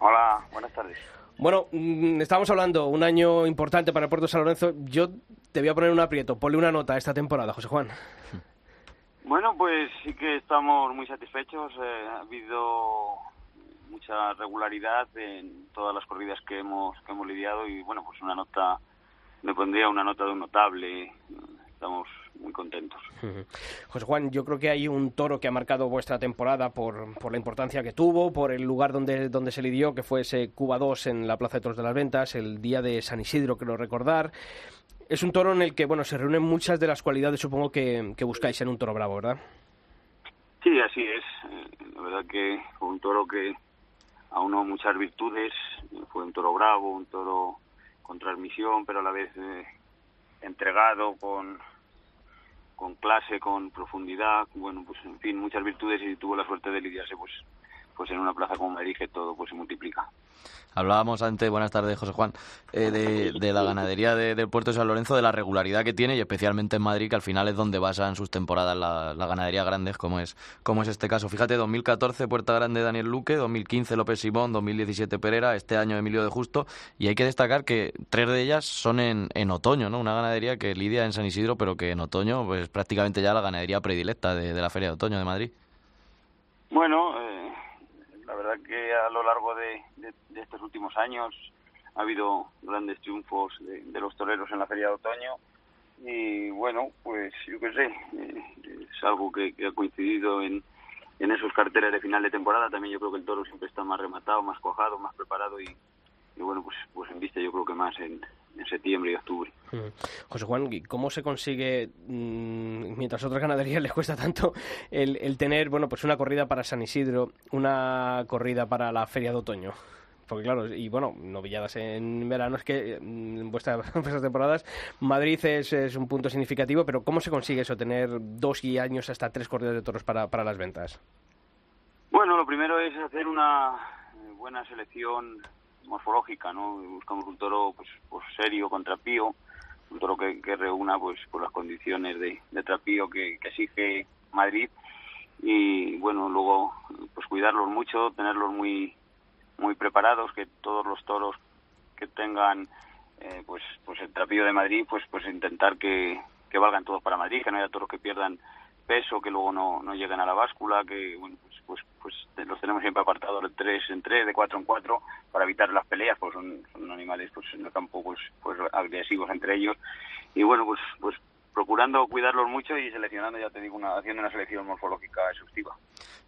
Hola, buenas tardes. Bueno, mm, estábamos hablando, un año importante para el Puerto San Lorenzo. Yo te voy a poner un aprieto. Ponle una nota a esta temporada, José Juan. Bueno, pues sí que estamos muy satisfechos. eh, ha habido mucha regularidad en todas las corridas que hemos que hemos lidiado y bueno, pues una nota me pondría una nota de un notable. Estamos muy contentos. José Juan, yo creo que hay un toro que ha marcado vuestra temporada por, por la importancia que tuvo, por el lugar donde, donde se lidió, que fue ese Cuba 2 en la Plaza de Toros de las Ventas, el día de San Isidro, creo recordar. Es un toro en el que, bueno, se reúnen muchas de las cualidades, supongo, que, que buscáis en un toro bravo, ¿verdad? Sí, así es. Eh, La verdad que fue un toro que aunó muchas virtudes. Fue un toro bravo, un toro con transmisión, pero a la vez eh, entregado, con, con clase, con profundidad. Bueno, pues en fin, muchas virtudes y tuvo la suerte de lidiarse pues, pues en una plaza como Madrid que todo pues se multiplica. Hablábamos antes, buenas tardes José Juan, eh, de, de la ganadería de- del Puerto de San Lorenzo, de la regularidad que tiene y especialmente en Madrid, que al final es donde basan sus temporadas la, la ganadería grandes, como es, como es este caso. Fíjate, 2014 Puerta Grande Daniel Luque, 2015 López Simón, 2017 Pereira, este año Emilio de Justo, y hay que destacar que tres de ellas son en, en otoño, ¿no? Una ganadería que lidia en San Isidro, pero que en otoño pues prácticamente ya la ganadería predilecta de, de la Feria de Otoño de Madrid. Bueno, eh, la verdad que a lo largo de, de- estos últimos años ha habido grandes triunfos de, de los toreros en la feria de otoño y bueno, pues yo qué sé, eh, es algo que, que ha coincidido en, en esos carteles de final de temporada. También yo creo que el toro siempre está más rematado, más cuajado, más preparado y, y bueno, pues, pues en vista yo creo que más en, en septiembre y octubre. Ujú. José Juan, ¿y ¿cómo se consigue, mm, mientras a otras ganaderías les cuesta tanto, el, el tener, bueno, pues una corrida para San Isidro, una corrida para la Feria de Otoño? Porque claro, y bueno, novilladas en verano, es que mm, en vuestras, vuestras temporadas Madrid es, es un punto significativo, pero ¿cómo se consigue eso, tener dos y años hasta tres corridas de toros para, para las ventas? Bueno, lo primero es hacer una eh, buena selección morfológica, ¿no? Buscamos un toro pues, pues serio, con trapío, un toro que, reúna pues, pues las condiciones de, trapío que, exige Madrid y bueno, luego pues cuidarlos mucho, tenerlos muy muy preparados, que todos los toros que tengan eh, pues pues el trapío de Madrid, pues pues intentar que valgan todos para Madrid, que no haya toros que pierdan peso, que luego no, no lleguen a la báscula, que bueno, pues, pues, pues los tenemos siempre apartados de tres en tres, de cuatro en cuatro, para evitar las peleas, pues son, son animales pues en el campo pues, pues agresivos entre ellos. Y bueno, pues pues procurando cuidarlos mucho y seleccionando, ya te digo, una, haciendo una selección morfológica exhaustiva.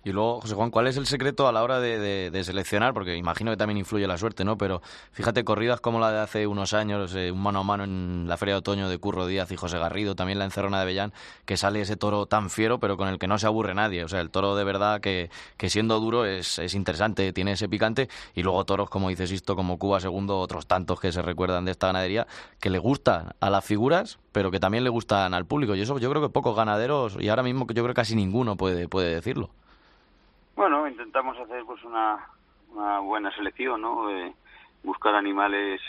Y luego, José Juan, ¿cuál es el secreto a la hora de, de- seleccionar? Porque imagino que también influye la suerte, ¿no? Pero fíjate, corridas como la de hace unos años, eh, un mano a mano en la Feria de Otoño de Curro Díaz y José Garrido, también la encerrona de Bellán, que sale ese toro tan fiero, pero con el que no se aburre nadie. O sea, el toro de verdad que, que siendo duro es, es interesante, tiene ese picante. Y luego toros, como dices Sisto, como Cuba Segundo, otros tantos que se recuerdan de esta ganadería, que le gustan a las figuras, pero que también le al público. Y eso yo creo que pocos ganaderos, y ahora mismo que yo creo que casi ninguno puede, puede decirlo. Bueno, intentamos hacer pues una, una buena selección, ¿no? Eh, buscar animales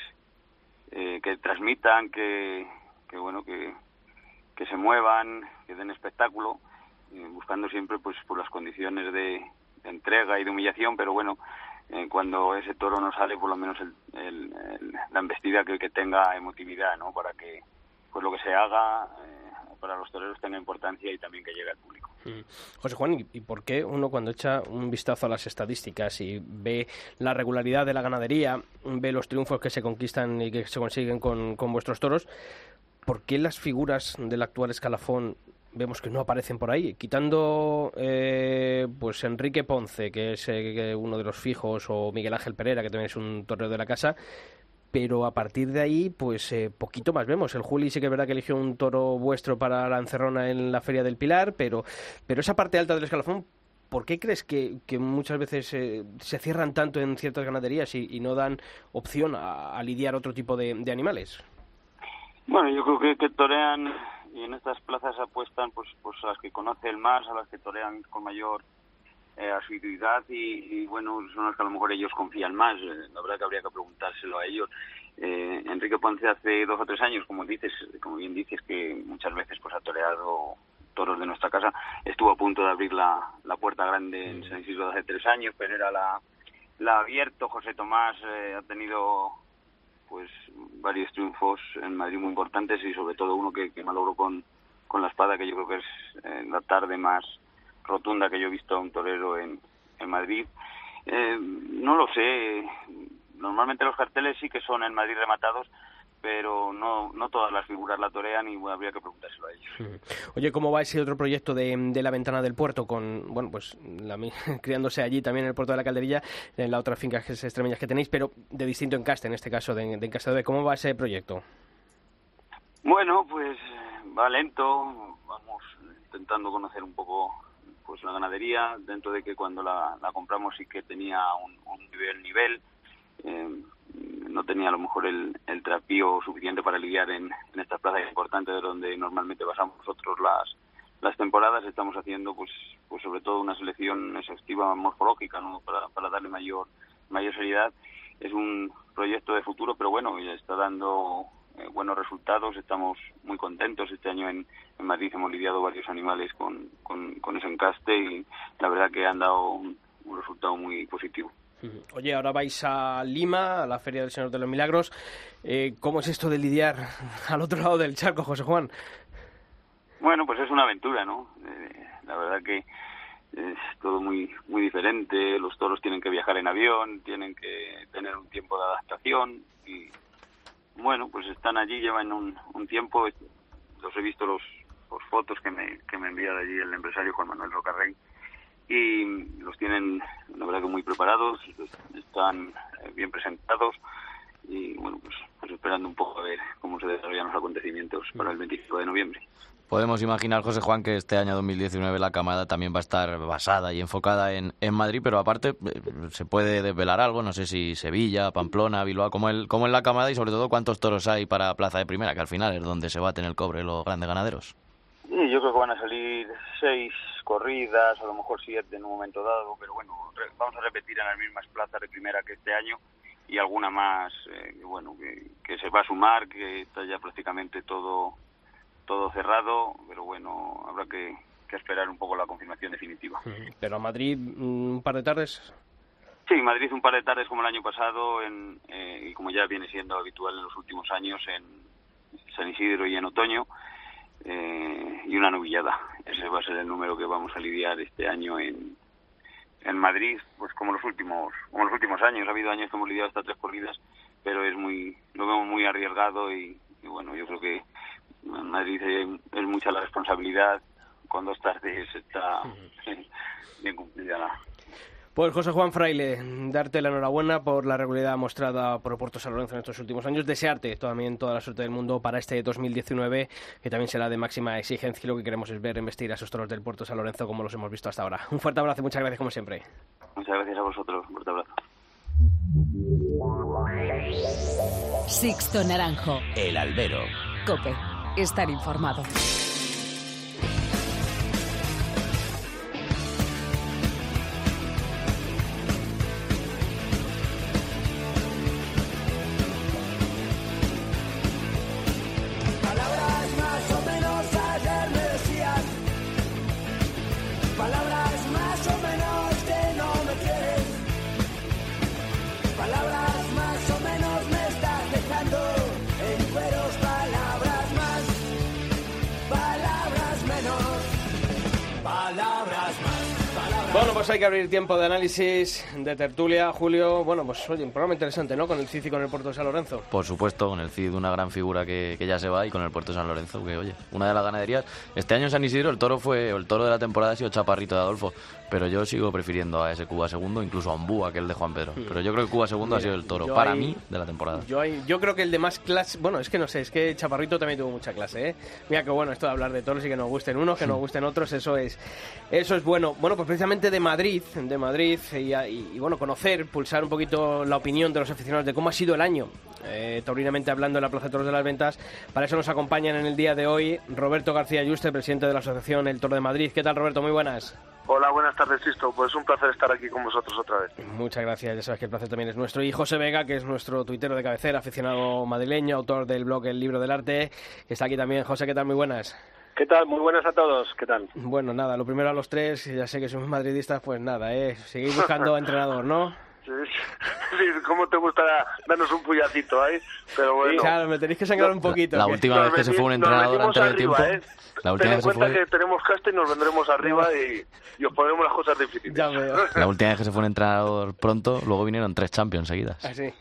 eh, que transmitan, que, que bueno, que, que se muevan, que den espectáculo, eh, buscando siempre pues por las condiciones de, entrega y de humillación, pero bueno, eh, cuando ese toro no sale, por lo menos el- el- la embestida que, que tenga emotividad, ¿no? Para que pues lo que se haga eh, para los toreros tenga importancia y también que llegue al público. Mm. José Juan, ¿y- ¿y por qué uno cuando echa un vistazo a las estadísticas y ve la regularidad de la ganadería, ve los triunfos que se conquistan y que se consiguen con, con vuestros toros, ¿por qué las figuras del actual escalafón vemos que no aparecen por ahí. Quitando eh, pues Enrique Ponce, que es eh, uno de los fijos, o Miguel Ángel Pereira, que también es un torneo de la casa, pero a partir de ahí, pues eh, poquito más vemos. El Juli sí que es verdad que eligió un toro vuestro para la encerrona en la Feria del Pilar, pero, pero esa parte alta del escalafón, ¿por qué crees que, que muchas veces se cierran tanto en ciertas ganaderías y, no dan opción a, lidiar otro tipo de, animales? Bueno, yo creo que, que torean y en estas plazas apuestan pues pues a las que conocen más, a las que torean con mayor eh, asiduidad y, bueno, son las que a lo mejor ellos confían más. Eh, la verdad que habría que preguntárselo a ellos. Eh, Enrique Ponce hace dos o tres años, como dices, como bien dices, que muchas veces pues ha toreado toros de nuestra casa, estuvo a punto de abrir la, la puerta grande en San Isidro hace tres años, pero era la, la abierto. José Tomás ha tenido pues varios triunfos en Madrid muy importantes y sobre todo uno que, que malogró con, con la espada, que yo creo que es eh, la tarde más rotunda que yo he visto a un torero en, en Madrid. Eh, no lo sé, normalmente los carteles sí que son en Madrid rematados, pero no, no todas las figuras la torean y habría que preguntárselo a ellos. Oye, ¿cómo va ese otro proyecto de, de la ventana del puerto con, bueno, pues criándose allí también en el puerto de la Calderilla, en la otra finca extremeñas que tenéis, pero de distinto encaste, en este caso de, de encastador? ¿Cómo va ese proyecto? Bueno, pues va lento, vamos intentando conocer un poco pues la ganadería, dentro de que cuando la, compramos sí que tenía un, un nivel nivel, eh, no tenía a lo mejor el, el trapío suficiente para lidiar en, en estas plazas importantes de donde normalmente pasamos nosotros las las temporadas estamos haciendo pues pues sobre todo una selección exhaustiva morfológica ¿no? para, para darle mayor mayor seriedad es un proyecto de futuro pero bueno ya está dando eh, buenos resultados estamos muy contentos este año en, en Madrid hemos lidiado varios animales con, con, con ese encaste y la verdad que han dado un resultado muy positivo Oye, ahora vais a Lima, a la Feria del Señor de los Milagros. Eh, ¿Cómo es esto de lidiar al otro lado del charco, José Juan? Bueno, pues es una aventura, ¿no? Eh, la verdad que es todo muy muy diferente. Los toros tienen que viajar en avión, tienen que tener un tiempo de adaptación y bueno, pues están allí, llevan un, un tiempo. Los he visto los, los fotos que me, que me envía de allí el empresario Juan Manuel Rocarrey y los tienen, la verdad que muy preparados, están eh, bien presentados y bueno, pues, pues, esperando un poco a ver cómo se desarrollan los acontecimientos para el 25 de noviembre. Podemos imaginar, José Juan, que este año 2019 la camada también va a estar basada y enfocada en, en Madrid, pero aparte eh, se puede desvelar algo, no sé si Sevilla, Pamplona, Bilbao, como, el, como en la camada y sobre todo cuántos toros hay para Plaza de Primera, que al final es donde se baten el cobre los grandes ganaderos. Yo creo que van a salir seis corridas, a lo mejor siete en un momento dado, pero bueno, vamos a repetir en las mismas plazas de primera que este año y alguna más, eh, bueno, que, se va a sumar, que está ya prácticamente todo todo cerrado, pero bueno, habrá que, esperar un poco la confirmación definitiva. Pero a Madrid un par de tardes. Sí, Madrid un par de tardes como el año pasado en, eh, y como ya viene siendo habitual en los últimos años en San Isidro y en otoño eh, y una novillada. Ese va a ser el número que vamos a lidiar este año en, en Madrid, pues como los últimos como los últimos años. Ha habido años que hemos lidiado hasta tres corridas, pero es muy lo vemos muy arriesgado y, bueno, yo creo que en Madrid es mucha la responsabilidad. Con dos tardes está bien cumplida pues José Juan Fraile, darte la enhorabuena por la regularidad mostrada por Puerto San Lorenzo en estos últimos años. Desearte también toda la suerte del mundo para este 2019, que también será de máxima exigencia y lo que queremos es ver investir a esos toros del Puerto San Lorenzo como los hemos visto hasta ahora. Un fuerte abrazo y muchas gracias como siempre. Muchas gracias a vosotros. Un fuerte abrazo. Sixto Naranjo. El albero. Cope. Estar informado. Pues hay que abrir tiempo de análisis, de tertulia, Julio. Bueno, pues oye, un programa interesante, ¿no? Con el CID y con el Puerto de San Lorenzo. Por supuesto, con el CID una gran figura que, que ya se va y con el Puerto de San Lorenzo, que oye, una de las ganaderías. Este año en San Isidro el toro fue, el toro de la temporada ha sido Chaparrito de Adolfo, pero yo sigo prefiriendo a ese Cuba segundo, incluso a Umbú, aquel de Juan Pedro. Pero yo creo que Cuba segundo ha sido el toro, para mí, de la temporada. Yo, creo que el de más clase. Bueno, es que no sé, es que Chaparrito también tuvo mucha clase, ¿eh? Mira que bueno esto de hablar de toros y que nos gusten unos, que nos gusten otros, eso es eso es bueno. Bueno, pues precisamente de Madrid, de Madrid, y, y- y, bueno, conocer, pulsar un poquito la opinión de los aficionados de cómo ha sido el año, eh, taurinamente hablando en la Plaza de Toros de las Ventas. Para eso nos acompañan en el día de hoy Roberto García Yuste, presidente de la Asociación El Toro de Madrid. ¿Qué tal, Roberto? Muy buenas. Hola, buenas tardes, Sisto. Pues un placer estar aquí con vosotros otra vez. Muchas gracias, ya sabes que el placer también es nuestro. Y José Vega, que es nuestro tuitero de cabecera, aficionado madrileño, autor del blog El Libro del Arte, que está aquí también. José, ¿qué tal? Muy buenas. ¿Qué tal? Muy buenas a todos. ¿Qué tal? Bueno, nada, lo primero a los tres, ya sé que somos madridistas, pues nada, ¿eh? Seguir buscando entrenador, ¿no? Sí, sí, ¿Cómo te gusta darnos un puñacito ahí? Pero bueno. Claro, me tenéis que sangrar un poquito. La que- última vez que se fue un entrenador antes del arriba, tiempo. ¿eh? La última Ten en vez que se cuenta fue. que tenemos casta y nos vendremos arriba y, y os ponemos las cosas difíciles. Ya veo. La última vez que se fue un entrenador pronto, luego vinieron tres Champions seguidas. Así.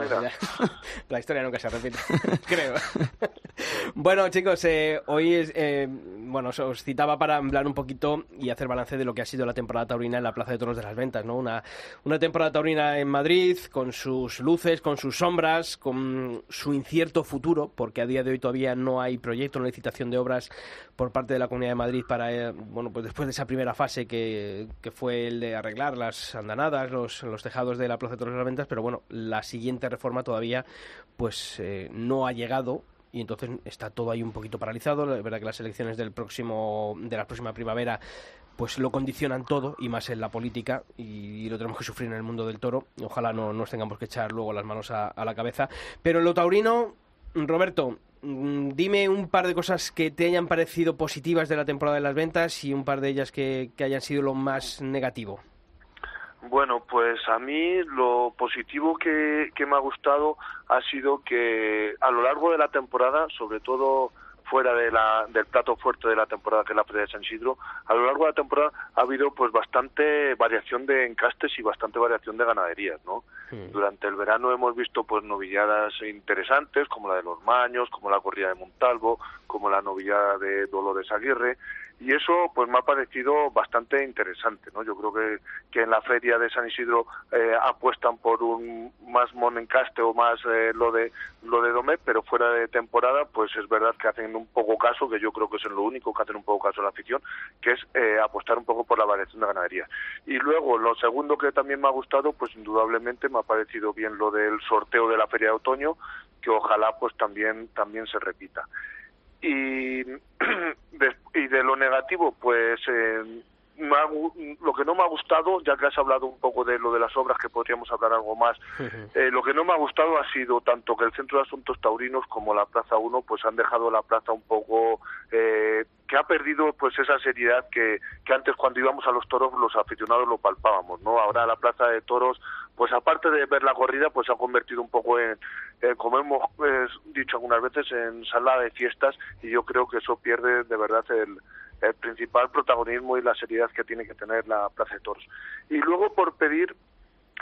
Mira. La historia nunca se repite, creo. bueno, chicos, eh, hoy es, eh, bueno, os- os citaba para hablar un poquito y hacer balance de lo que ha sido la temporada taurina en la Plaza de Toros de las Ventas, ¿no? Una, una temporada taurina en Madrid con sus luces, con sus sombras, con su incierto futuro, porque a día de hoy todavía no hay proyecto, no hay licitación de obras por parte de la Comunidad de Madrid para, eh, bueno, pues después de esa primera fase que, que fue el de arreglar las andanadas, los, los tejados de la Plaza de Toros de las Ventas, pero bueno, la siguiente reforma todavía pues eh, no ha llegado y entonces está todo ahí un poquito paralizado. Es verdad que las elecciones del próximo, de la próxima primavera pues lo condicionan todo y más en la política y, lo tenemos que sufrir en el mundo del toro. Ojalá no nos tengamos que echar luego las manos a, la cabeza. Pero en lo taurino, Roberto, mm, dime un par de cosas que te hayan parecido positivas de la temporada de las ventas y un par de ellas que, que hayan sido lo más negativo. Bueno, pues a mí lo positivo que, que me ha gustado ha sido que a lo largo de la temporada, sobre todo fuera de la, del plato fuerte de la temporada que es la Feria de San Isidro, a lo largo de la temporada ha habido pues bastante variación de encastes y bastante variación de ganaderías, ¿no? Durante el verano hemos visto pues novilladas interesantes como la de los Maños, como la corrida de Montalvo, como la novillada de Dolores Aguirre y eso pues me ha parecido bastante interesante, ¿no? Yo creo que, que en la feria de San Isidro eh, apuestan por un más monencaste o más eh, lo de lo de Domé, pero fuera de temporada pues es verdad que hacen un poco caso, que yo creo que es lo único que hacen un poco caso la afición, que es eh, apostar un poco por la variación de ganadería. Y luego lo segundo que también me ha gustado, pues indudablemente me ha parecido bien lo del sorteo de la feria de otoño, que ojalá pues también también se repita y de, y de lo negativo pues eh, me ha gu- lo que no me ha gustado ya que has hablado un poco de lo de las obras que podríamos hablar algo más eh, lo que no me ha gustado ha sido tanto que el centro de asuntos taurinos como la plaza 1 pues han dejado la plaza un poco eh, que ha perdido pues esa seriedad que, que antes cuando íbamos a los toros los aficionados lo palpábamos no ahora la plaza de toros pues aparte de ver la corrida pues se ha convertido un poco en eh, como hemos eh, dicho algunas veces en sala de fiestas y yo creo que eso pierde de verdad el, el principal protagonismo y la seriedad que tiene que tener la plaza de toros. Y luego por pedir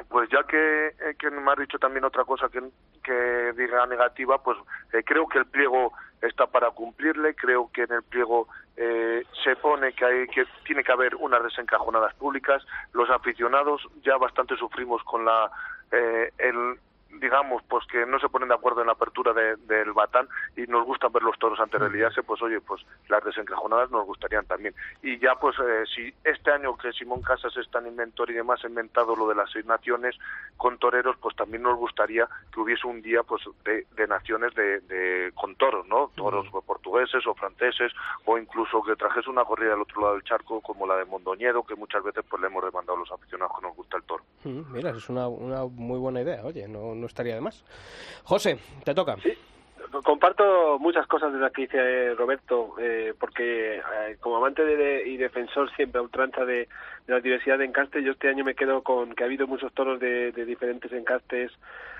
pues ya que, eh, que me has dicho también otra cosa que, que diga negativa, pues eh, creo que el pliego está para cumplirle, creo que en el pliego eh, se pone que, hay, que tiene que haber unas desencajonadas públicas, los aficionados ya bastante sufrimos con la eh, el digamos pues que no se ponen de acuerdo en la apertura de- del batán y nos gusta ver los toros antes de liarse pues oye pues las desencajonadas nos gustarían también. Y ya pues eh, si este año que Simón Casas está en inventor y demás ha inventado lo de las seis naciones con toreros pues también nos gustaría que hubiese un día pues de, de naciones de, de- con toros no toros portugueses o franceses o incluso que trajese una corrida al otro lado del charco como la de Mondoñedo que muchas veces pues le hemos demandado a los aficionados que nos gusta el toro. Mm, Mira, es una, una muy buena idea, oye, no, no estaría de más. José, te toca. Comparto muchas cosas de las que dice Roberto, eh, porque eh, como amante de- de- y defensor siempre a ultranza de, de la diversidad de encastes, yo este año me quedo con que ha habido muchos toros de, diferentes encastes,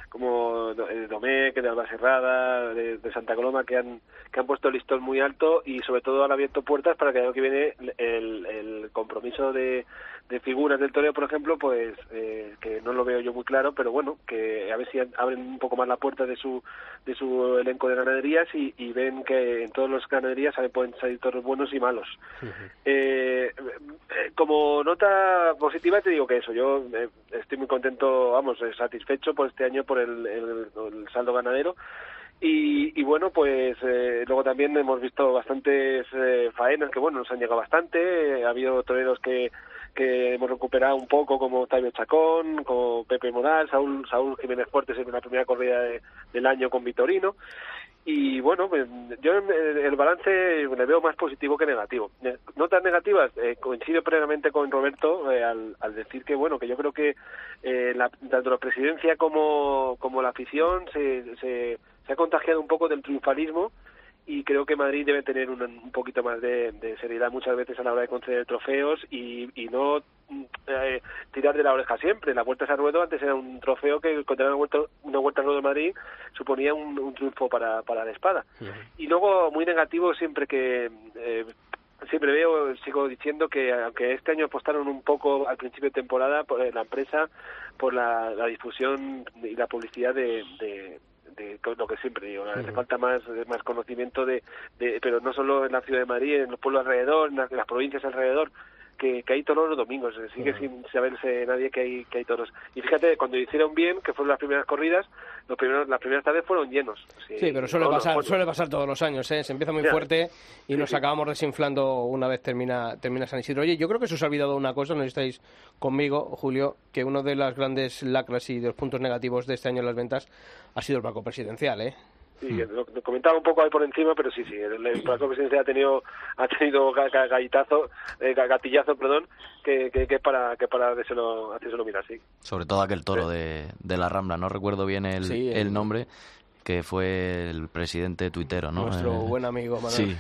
como eh, de Domecq, de Albacerrada, de, de Santa Coloma, que han, que han puesto el listón muy alto y sobre todo han abierto puertas para que el año que viene el, el compromiso de, de figuras del toreo, por ejemplo, pues eh, que no lo veo yo muy claro, pero bueno, que a ver si abren un poco más la puerta de su de su elenco de ganaderías y, y ven que en todas las ganaderías pueden salir toros buenos y malos. eh, eh, como nota positiva te digo que eso, yo eh, estoy muy contento, vamos, satisfecho por este año por el, el, el saldo ganadero y, y, bueno, pues eh, luego también hemos visto bastantes eh, faenas que, bueno, nos han llegado bastante. ha habido toreros que, que hemos recuperado un poco, como Octavio Chacón, como Pepe Moral, Saúl, Saúl Jiménez Fuertes en la primera corrida de, del año con Vitorino. Y bueno, pues, yo el balance le veo más positivo que negativo. Notas negativas, eh, coincido plenamente con Roberto eh, al, al, decir que, bueno, que yo creo que eh, la, tanto la presidencia como, como la afición se se ha contagiado un poco del triunfalismo y creo que Madrid debe tener un, un poquito más de, de, seriedad muchas veces a la hora de conceder trofeos y, y no eh, tirar de la oreja siempre. La Vuelta a Ruedo antes era un trofeo que contra una Vuelta, una vuelta a Ruedo de Madrid suponía un, un triunfo para, para la espada. Uh -huh. Y luego muy negativo siempre que... Eh, siempre veo, sigo diciendo que aunque este año apostaron un poco al principio de temporada por la empresa por la, la difusión y la publicidad de, de, de lo que siempre digo, ¿no? hace falta más más conocimiento de, de, pero no solo en la ciudad de Madrid, en los pueblos alrededor, en las, en las provincias alrededor, que, que, hay toros los domingos, sigue sin saberse nadie que hay que hay toros. Y fíjate, cuando hicieron bien, que fueron las primeras corridas, los primeros, las primeras tardes fueron llenos. Sí, sí pero suele pasar, suele pasar todos los años, ¿eh? se empieza muy fuerte y sí, nos sí. acabamos desinflando una vez termina termina San Isidro. Oye, yo creo que se os ha olvidado una cosa, no estáis conmigo, Julio, que uno de las grandes lacras y de los puntos negativos de este año en las ventas ha sido el banco presidencial, ¿eh? Sí, lo, lo, comentaba un poco ahí por encima, pero sí, sí, el, el plazo presidencial ha tenido ha tenido gallitazo, eh, gatillazo, perdón, que, que, que es para que para hacérselo, hacérselo mirar, sí. Sobre todo aquel toro sí. de, de la Rambla, no recuerdo bien el, sí, el, el nombre, que fue el presidente tuitero, ¿no? Nuestro eh, buen amigo Manuel. Sí,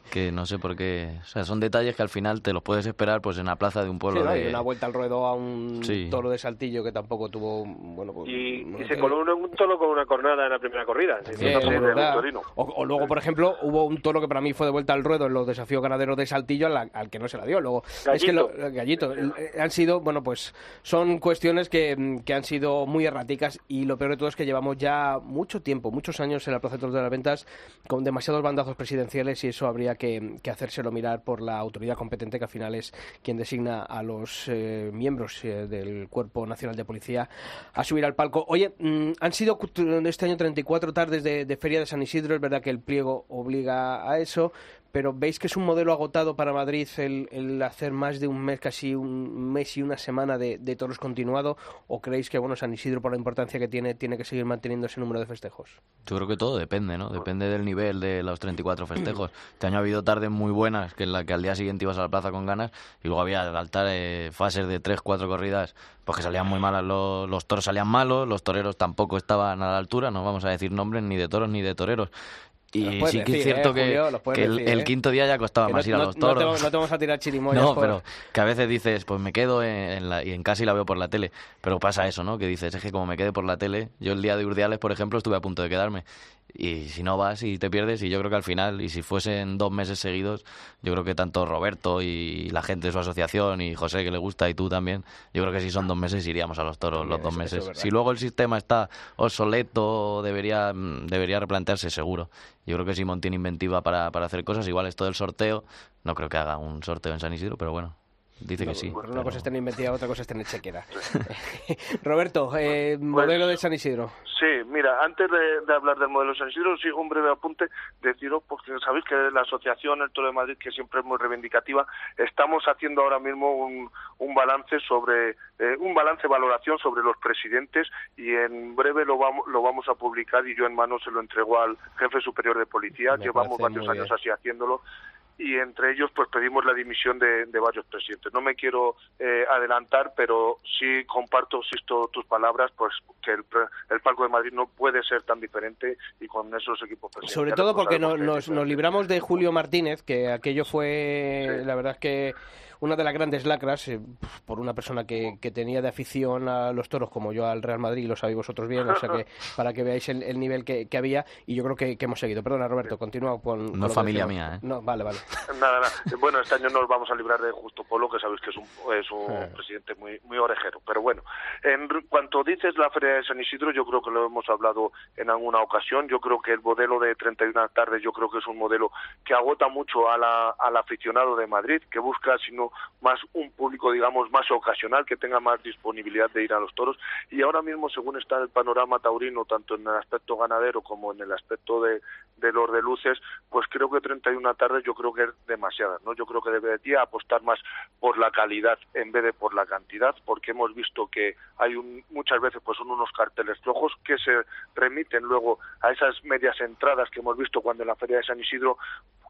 que no sé por qué... O sea, son detalles que al final te los puedes esperar pues en la plaza de un pueblo sí, ¿no? de... Y una vuelta al ruedo a un sí. toro de saltillo que tampoco tuvo... Bueno, pues, y, no y se coló un, un, toro con una cornada en la primera corrida. Sí, o, o, luego, por ejemplo, hubo un toro que para mí fue de vuelta al ruedo en los desafíos ganaderos de saltillo al, al que no se la dio. Luego, gallito. es que lo, gallito, eh, han sido, bueno, pues son cuestiones que, que han sido muy erráticas y lo peor de todo es que llevamos ya mucho tiempo, muchos años en la Plaza de las Ventas con demasiados bandazos presidenciales y eso habría que, que, hacérselo mirar por la autoridad competente que al final es quien designa a los eh, miembros eh, del Cuerpo Nacional de Policía a subir al palco. Oye, mmm, han sido este año 34 tardes de, de Feria de San Isidro, es verdad que el pliego obliga a eso, pero ¿veis que es un modelo agotado para Madrid el, el, hacer más de un mes, casi un mes y una semana de, de, toros continuado? ¿O creéis que bueno San Isidro, por la importancia que tiene, tiene que seguir manteniendo ese número de festejos? Yo creo que todo depende, ¿no? Depende del nivel de los 34 festejos. Este año ha habido tardes muy buenas, que en la que al día siguiente ibas a la plaza con ganas, y luego había al altar eh, fases de 3, 4 corridas, pues que salían muy malas, los, los toros salían malos, los toreros tampoco estaban a la altura, no vamos a decir nombres ni de toros ni de toreros. Y sí que decir, es cierto eh, que, Julio, que el, decir, el, eh. quinto día ya costaba más no, ir a los toros. No te, no te, vamos a tirar chirimoyas. No, por... pero que a veces dices, pues me quedo en, en, la, y en casa y la veo por la tele. Pero pasa eso, ¿no? Que dices, es que como me quede por la tele, yo el día de Urdiales, por ejemplo, estuve a punto de quedarme. Y si no vas y te pierdes, y yo creo que al final, y si fuesen dos meses seguidos, yo creo que tanto Roberto y la gente de su asociación, y José que le gusta, y tú también, yo creo que si son dos meses iríamos a los toros los dos meses. Si luego el sistema está obsoleto, debería, debería replantearse seguro. Yo creo que Simón tiene inventiva para, para hacer cosas, igual esto del sorteo, no creo que haga un sorteo en San Isidro, pero bueno. Dice no, que sí. Bueno, una cosa es tener inventiva, otra cosa es tener chequera. Roberto, eh, pues, modelo de San Isidro. Sí, mira, antes de, de, hablar del modelo de San Isidro, sí, un breve apunte, deciros, porque sabéis que la asociación El Toro de Madrid, que siempre es muy reivindicativa, estamos haciendo ahora mismo un, un balance sobre, eh, un balance, valoración sobre los presidentes y en breve lo vamos, lo vamos a publicar y yo en mano se lo entrego al jefe superior de policía, Me llevamos varios años así haciéndolo y entre ellos pues pedimos la dimisión de, de varios presidentes. No me quiero eh, adelantar, pero sí comparto, sisto tus palabras, pues que el, el Palco de Madrid no puede ser tan diferente y con esos equipos presidenciales. Sobre todo porque no, nos, nos libramos de Julio Martínez, que aquello fue, sí. la verdad es que una de las grandes lacras eh, por una persona que, que, tenía de afición a los toros como yo al Real Madrid, lo sabéis vosotros bien, o sea que para que veáis el, el nivel que, que, había y yo creo que, hemos seguido. Perdona, Roberto, continúa con. No familia mía, ¿eh? No, vale, vale. nada, nada. Bueno, este año nos vamos a librar de Justo Polo, que sabéis que es un, es un ah. presidente muy, muy orejero. Pero bueno, en cuanto dices la Feria de San Isidro, yo creo que lo hemos hablado en alguna ocasión. Yo creo que el modelo de 31 tardes, yo creo que es un modelo que agota mucho a la, al aficionado de Madrid, que busca, sino más un público, digamos, más ocasional, que tenga más disponibilidad de ir a los toros. Y ahora mismo, según está el panorama taurino, tanto en el aspecto ganadero como en el aspecto de, los de luces, pues creo que 31 tardes yo creo que es demasiada, ¿no? Yo creo que debería apostar más por la calidad en vez de por la cantidad, porque hemos visto que hay un, muchas veces pues son unos carteles flojos que se remiten luego a esas medias entradas que hemos visto cuando en la Feria de San Isidro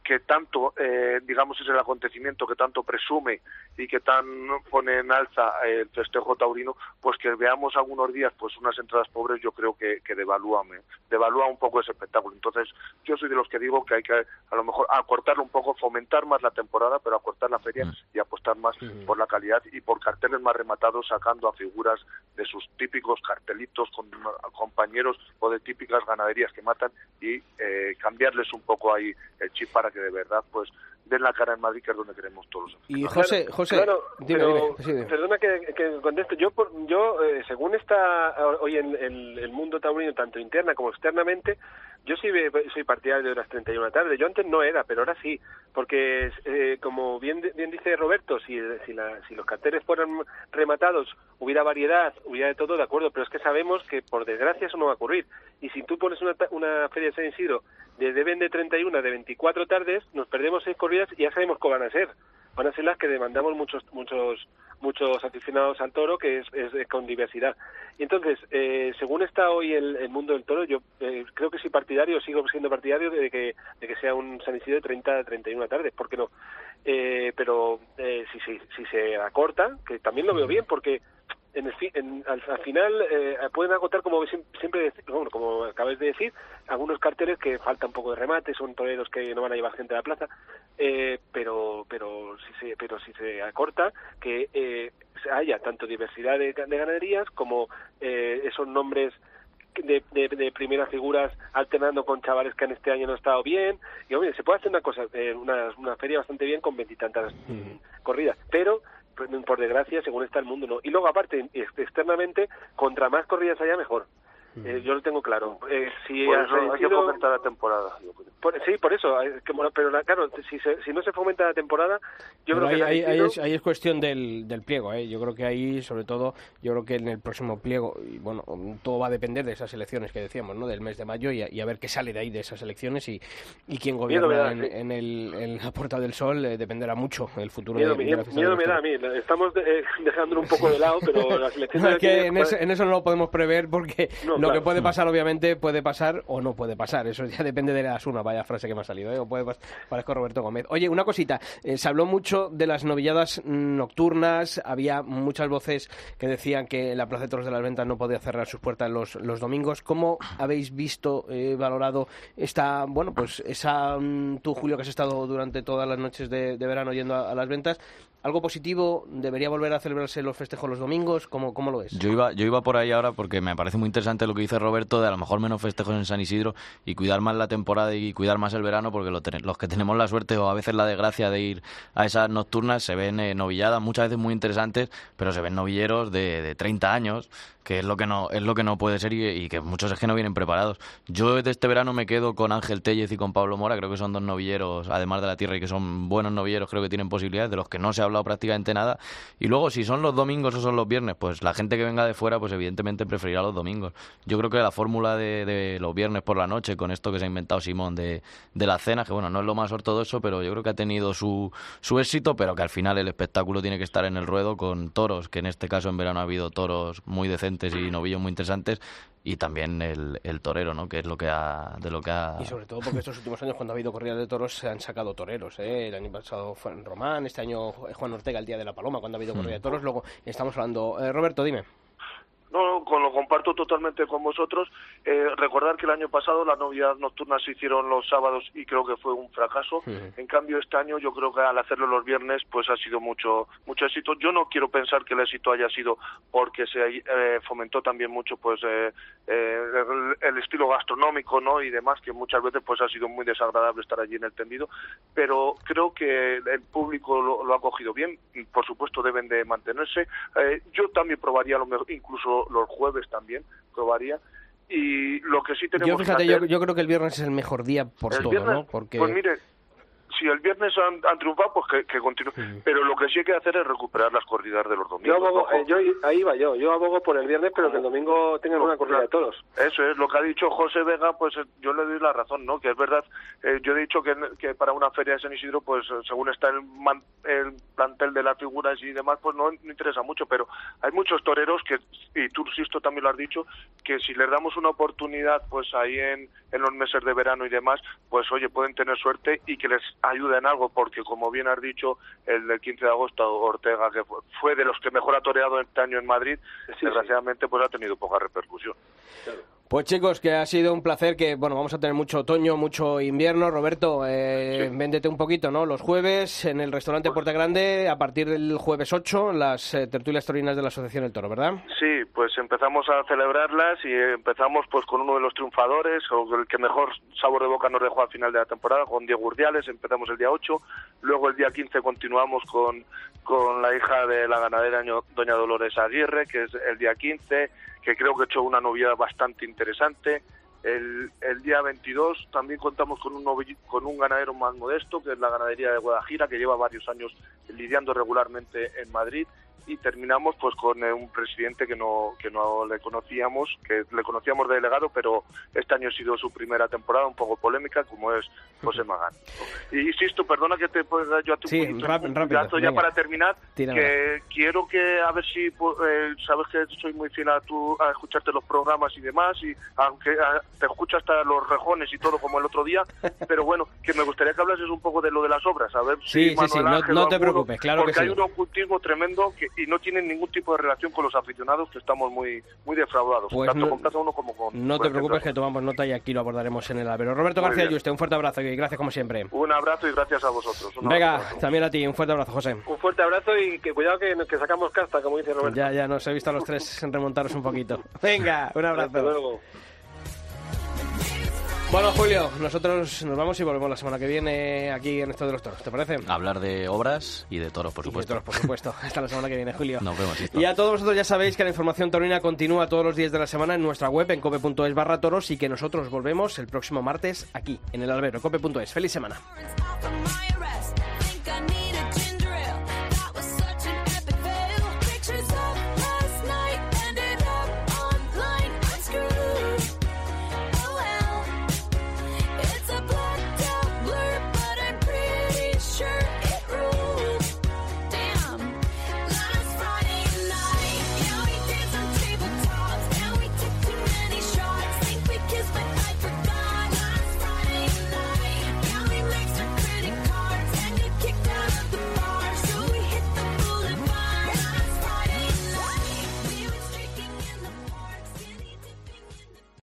que tanto, eh, digamos, es el acontecimiento que tanto presume y que tan pone en alza el festejo taurino, pues que veamos algunos días pues unas entradas pobres, yo creo que, que devalúa, devalúa un poco ese espectáculo. Entonces, yo soy de los que digo que hay que a lo mejor acortarlo un poco, fomentar más la temporada, pero acortar la feria mm. y apostar más por la calidad y por carteles más rematados, sacando a figuras de sus típicos cartelitos con compañeros o de típicas ganaderías que matan y eh, cambiarles un poco ahí el chip para que de verdad pues den la cara en Madrid, que es donde queremos todos. Y José, José, perdona que, que, conteste. Yo, yo eh, según está hoy en, el mundo taurino, tanto interna como externamente, yo sí soy partidario de las 31 tarde. Yo antes no era, pero ahora sí, porque eh, como bien, bien dice Roberto, si, si, la, si los carteles fueran rematados, hubiera variedad, hubiera de todo, de acuerdo, pero es que sabemos que por desgracia eso no va a ocurrir. Y si tú pones una, una feria de San Isidro de deben de 31 de 24 tardes, nos perdemos seis corridas y ya sabemos cómo van a ser. Van a ser las que demandamos muchos muchos muchos aficionados al toro, que es, es, con diversidad. Y entonces, eh, según está hoy el, mundo del toro, yo eh, creo que soy partidario, sigo siendo partidario de que, de que sea un San Isidro de 30 a 31 tardes, ¿por qué no? Eh, pero eh, si, si, si se acorta, que también lo veo bien, porque en el, al, final eh, pueden agotar como siempre bueno, como acabáis de decir algunos carteles que falta un poco de remate son toreros que no van a llevar gente a la plaza eh, pero pero si se pero si se acorta que eh, haya tanto diversidad de, ganaderías como eh, esos nombres de, de, primeras figuras alternando con chavales que en este año no han estado bien. Y oye, se puede hacer una cosa eh, una, una feria bastante bien con veintitantas corridas pero por desgracia, según está el mundo, ¿no? Y luego, aparte, externamente, contra más corridas haya, mejor. Eh, yo lo tengo claro. Eh, si por eso hay que fomentar la temporada. sí, por eso. Eh, pero claro, si, si no se fomenta la temporada, yo creo que... Ahí, ahí, es, ahí, es, cuestión del, del pliego. ¿eh? Yo creo que ahí, sobre todo, yo creo que en el próximo pliego, y bueno, todo va a depender de esas elecciones que decíamos, ¿no? Del mes de mayo y a, ver qué sale de ahí de esas elecciones y, y quién gobierna en, el, en la Puerta del Sol dependerá mucho el futuro miedo, de, miedo, me da a mí. Estamos dejándolo un poco de lado, pero las elecciones... que en, eso, no lo podemos prever porque lo que puede pasar, obviamente, puede pasar o no puede pasar. Eso ya depende de la una vaya frase que me ha salido, ¿eh? O puede pasar, parezco Roberto Gómez. Oye, una cosita. Eh, se habló mucho de las novilladas nocturnas. Había muchas voces que decían que la Plaza de Toros de las Ventas no podía cerrar sus puertas los, los domingos. ¿Cómo habéis visto, eh, valorado esta, bueno, pues esa, mm, tú, Julio, que has estado durante todas las noches de, verano yendo a las ventas? ¿Algo positivo? ¿Debería volver a celebrarse los festejos los domingos? ¿Cómo, cómo lo ves? Yo iba, yo iba por ahí ahora porque me parece muy interesante lo que dice Roberto de a lo mejor menos festejos en San Isidro y cuidar más la temporada y cuidar más el verano porque los que tenemos la suerte o a veces la desgracia de ir a esas nocturnas se ven eh, novilladas, muchas veces muy interesantes, pero se ven novilleros de, de 30 años que es lo que no es lo que no puede ser y, que muchos es que no vienen preparados. Yo de este verano me quedo con Ángel Tellez y con Pablo Mora, creo que son dos novilleros, además de la tierra y que son buenos novilleros, creo que tienen posibilidades de los que no se ha hablado prácticamente nada. Y luego si son los domingos o son los viernes, pues la gente que venga de fuera, pues evidentemente preferirá los domingos. Yo creo que la fórmula de, los viernes por la noche, con esto que se ha inventado Simón de, de la cena, que bueno, no es lo más ortodoxo, pero yo creo que ha tenido su, su éxito, pero que al final el espectáculo tiene que estar en el ruedo con toros, que en este caso en verano ha habido toros muy decentes y novillos muy interesantes y también el, el, torero, ¿no? Que es lo que ha, de lo que ha... Y sobre todo porque estos últimos años cuando ha habido corridas de toros se han sacado toreros, ¿eh? El año pasado fue en Román, este año Juan Ortega el Día de la Paloma cuando ha habido corrida de toros, luego estamos hablando... Eh, Roberto, dime. No, con lo comparto totalmente con vosotros. Eh, recordar que el año pasado las novedades nocturnas se hicieron los sábados y creo que fue un fracaso. En cambio, este año yo creo que al hacerlo los viernes, pues ha sido mucho mucho éxito. Yo no quiero pensar que el éxito haya sido porque se eh, fomentó también mucho pues eh, eh, el, estilo gastronómico, ¿no? Y demás, que muchas veces pues ha sido muy desagradable estar allí en el tendido. Pero creo que el público lo, lo ha cogido bien. Por supuesto, deben de mantenerse. Eh, yo también probaría lo mejor, incluso los jueves también probaría y lo que sí tenemos Yo fíjate, que hacer, yo, yo creo que el viernes es el mejor día por el todo, viernes, ¿no? Porque pues mire si el viernes han, han triunfado pues que, que continúen pero lo que sí hay que hacer es recuperar las corridas de los Yo domingos abogo, ¿no? eh, yo, ahí va yo, yo abogo por el viernes, pero que el domingo tengan una corrida de toros. Eso es lo que ha dicho José Vega, pues eh, yo le doy la razón, ¿no? Que es verdad, eh, yo he dicho que, que para una feria de San Isidro, pues eh, según está el, man- el plantel de las figuras y demás, pues no, no interesa mucho, pero hay muchos toreros que, y tú, Sisto, también lo has dicho, que si les damos una oportunidad, pues ahí en, en los meses de verano y demás, pues oye, pueden tener suerte y que les ayude en algo, porque como bien has dicho, el del 15 de agosto, Ortega, que fue, fue de los que mejor ha toreado este año en Madrid, desgraciadamente pues ha tenido poca repercusión. Pues chicos, que ha sido un placer, que bueno, vamos a tener mucho otoño, mucho invierno. Roberto, eh, véndete un poquito, ¿no? Los jueves en el restaurante Puerta Grande, a partir del jueves 8, las eh, tertulias torinas de la Asociación El Toro, ¿verdad? Sí, pues empezamos a celebrarlas y empezamos pues con uno de los triunfadores, o el que mejor sabor de boca nos dejó al final de la temporada, con Diego Urdiales, empezamos el día 8, luego el día 15 continuamos con, con la hija de la ganadera doña Dolores Aguirre, que es el día 15, que creo que ha hecho una novia bastante interesante. El, el día 22 también contamos con un, con un ganadero más modesto, que es la ganadería de Guadajira, que lleva varios años lidiando regularmente en Madrid. Y terminamos pues con eh, un presidente que no que no le conocíamos, que le conocíamos de delegado, pero este año ha sido su primera temporada, un poco polémica, como es José Magán. Y insisto, perdona que te pueda yo a tu Sí, un rápido, puntazo ya venga. para terminar, que quiero que a ver si pu- eh, sabes que soy muy fiel a tu a escucharte los programas y demás y aunque ah, te escucho hasta los rejones y todo como el otro día pero bueno que me gustaría que hablases un poco de lo de las obras a ver Sí, si sí, sí, Manuel no- Ángel no o te alguno, preocupes, claro que porque hay sí. un ocultismo tremendo que, y no tienen ningún tipo de relación con los aficionados que estamos muy muy defraudados Pues tanto no- con Plaza Uno como con No te preocupes que tomamos nota y aquí lo abordaremos en el albero. Roberto Muy García. Yuste, un fuerte abrazo y gracias como siempre. un abrazo y gracias a vosotros Un Venga, abrazo. también a ti, un fuerte abrazo, José. Un fuerte abrazo y que cuidado que, que sacamos casta, como dice Roberto. Ya, ya, nos he visto a los tres remontaros un poquito. Venga, un Hasta abrazo. luego. Bueno, Julio, nosotros nos vamos y volvemos la semana que viene aquí en esto de los toros, ¿te parece? Hablar de obras y de toros, por Y de supuesto. toros, por supuesto. Hasta la semana que viene, Julio. Nos vemos, Sisto. Y a todos vosotros ya sabéis que la información taurina continúa todos los días de la semana en nuestra web en cope.es barra toros y que nosotros volvemos el próximo martes aquí en el albero cope.es. ¡Feliz semana!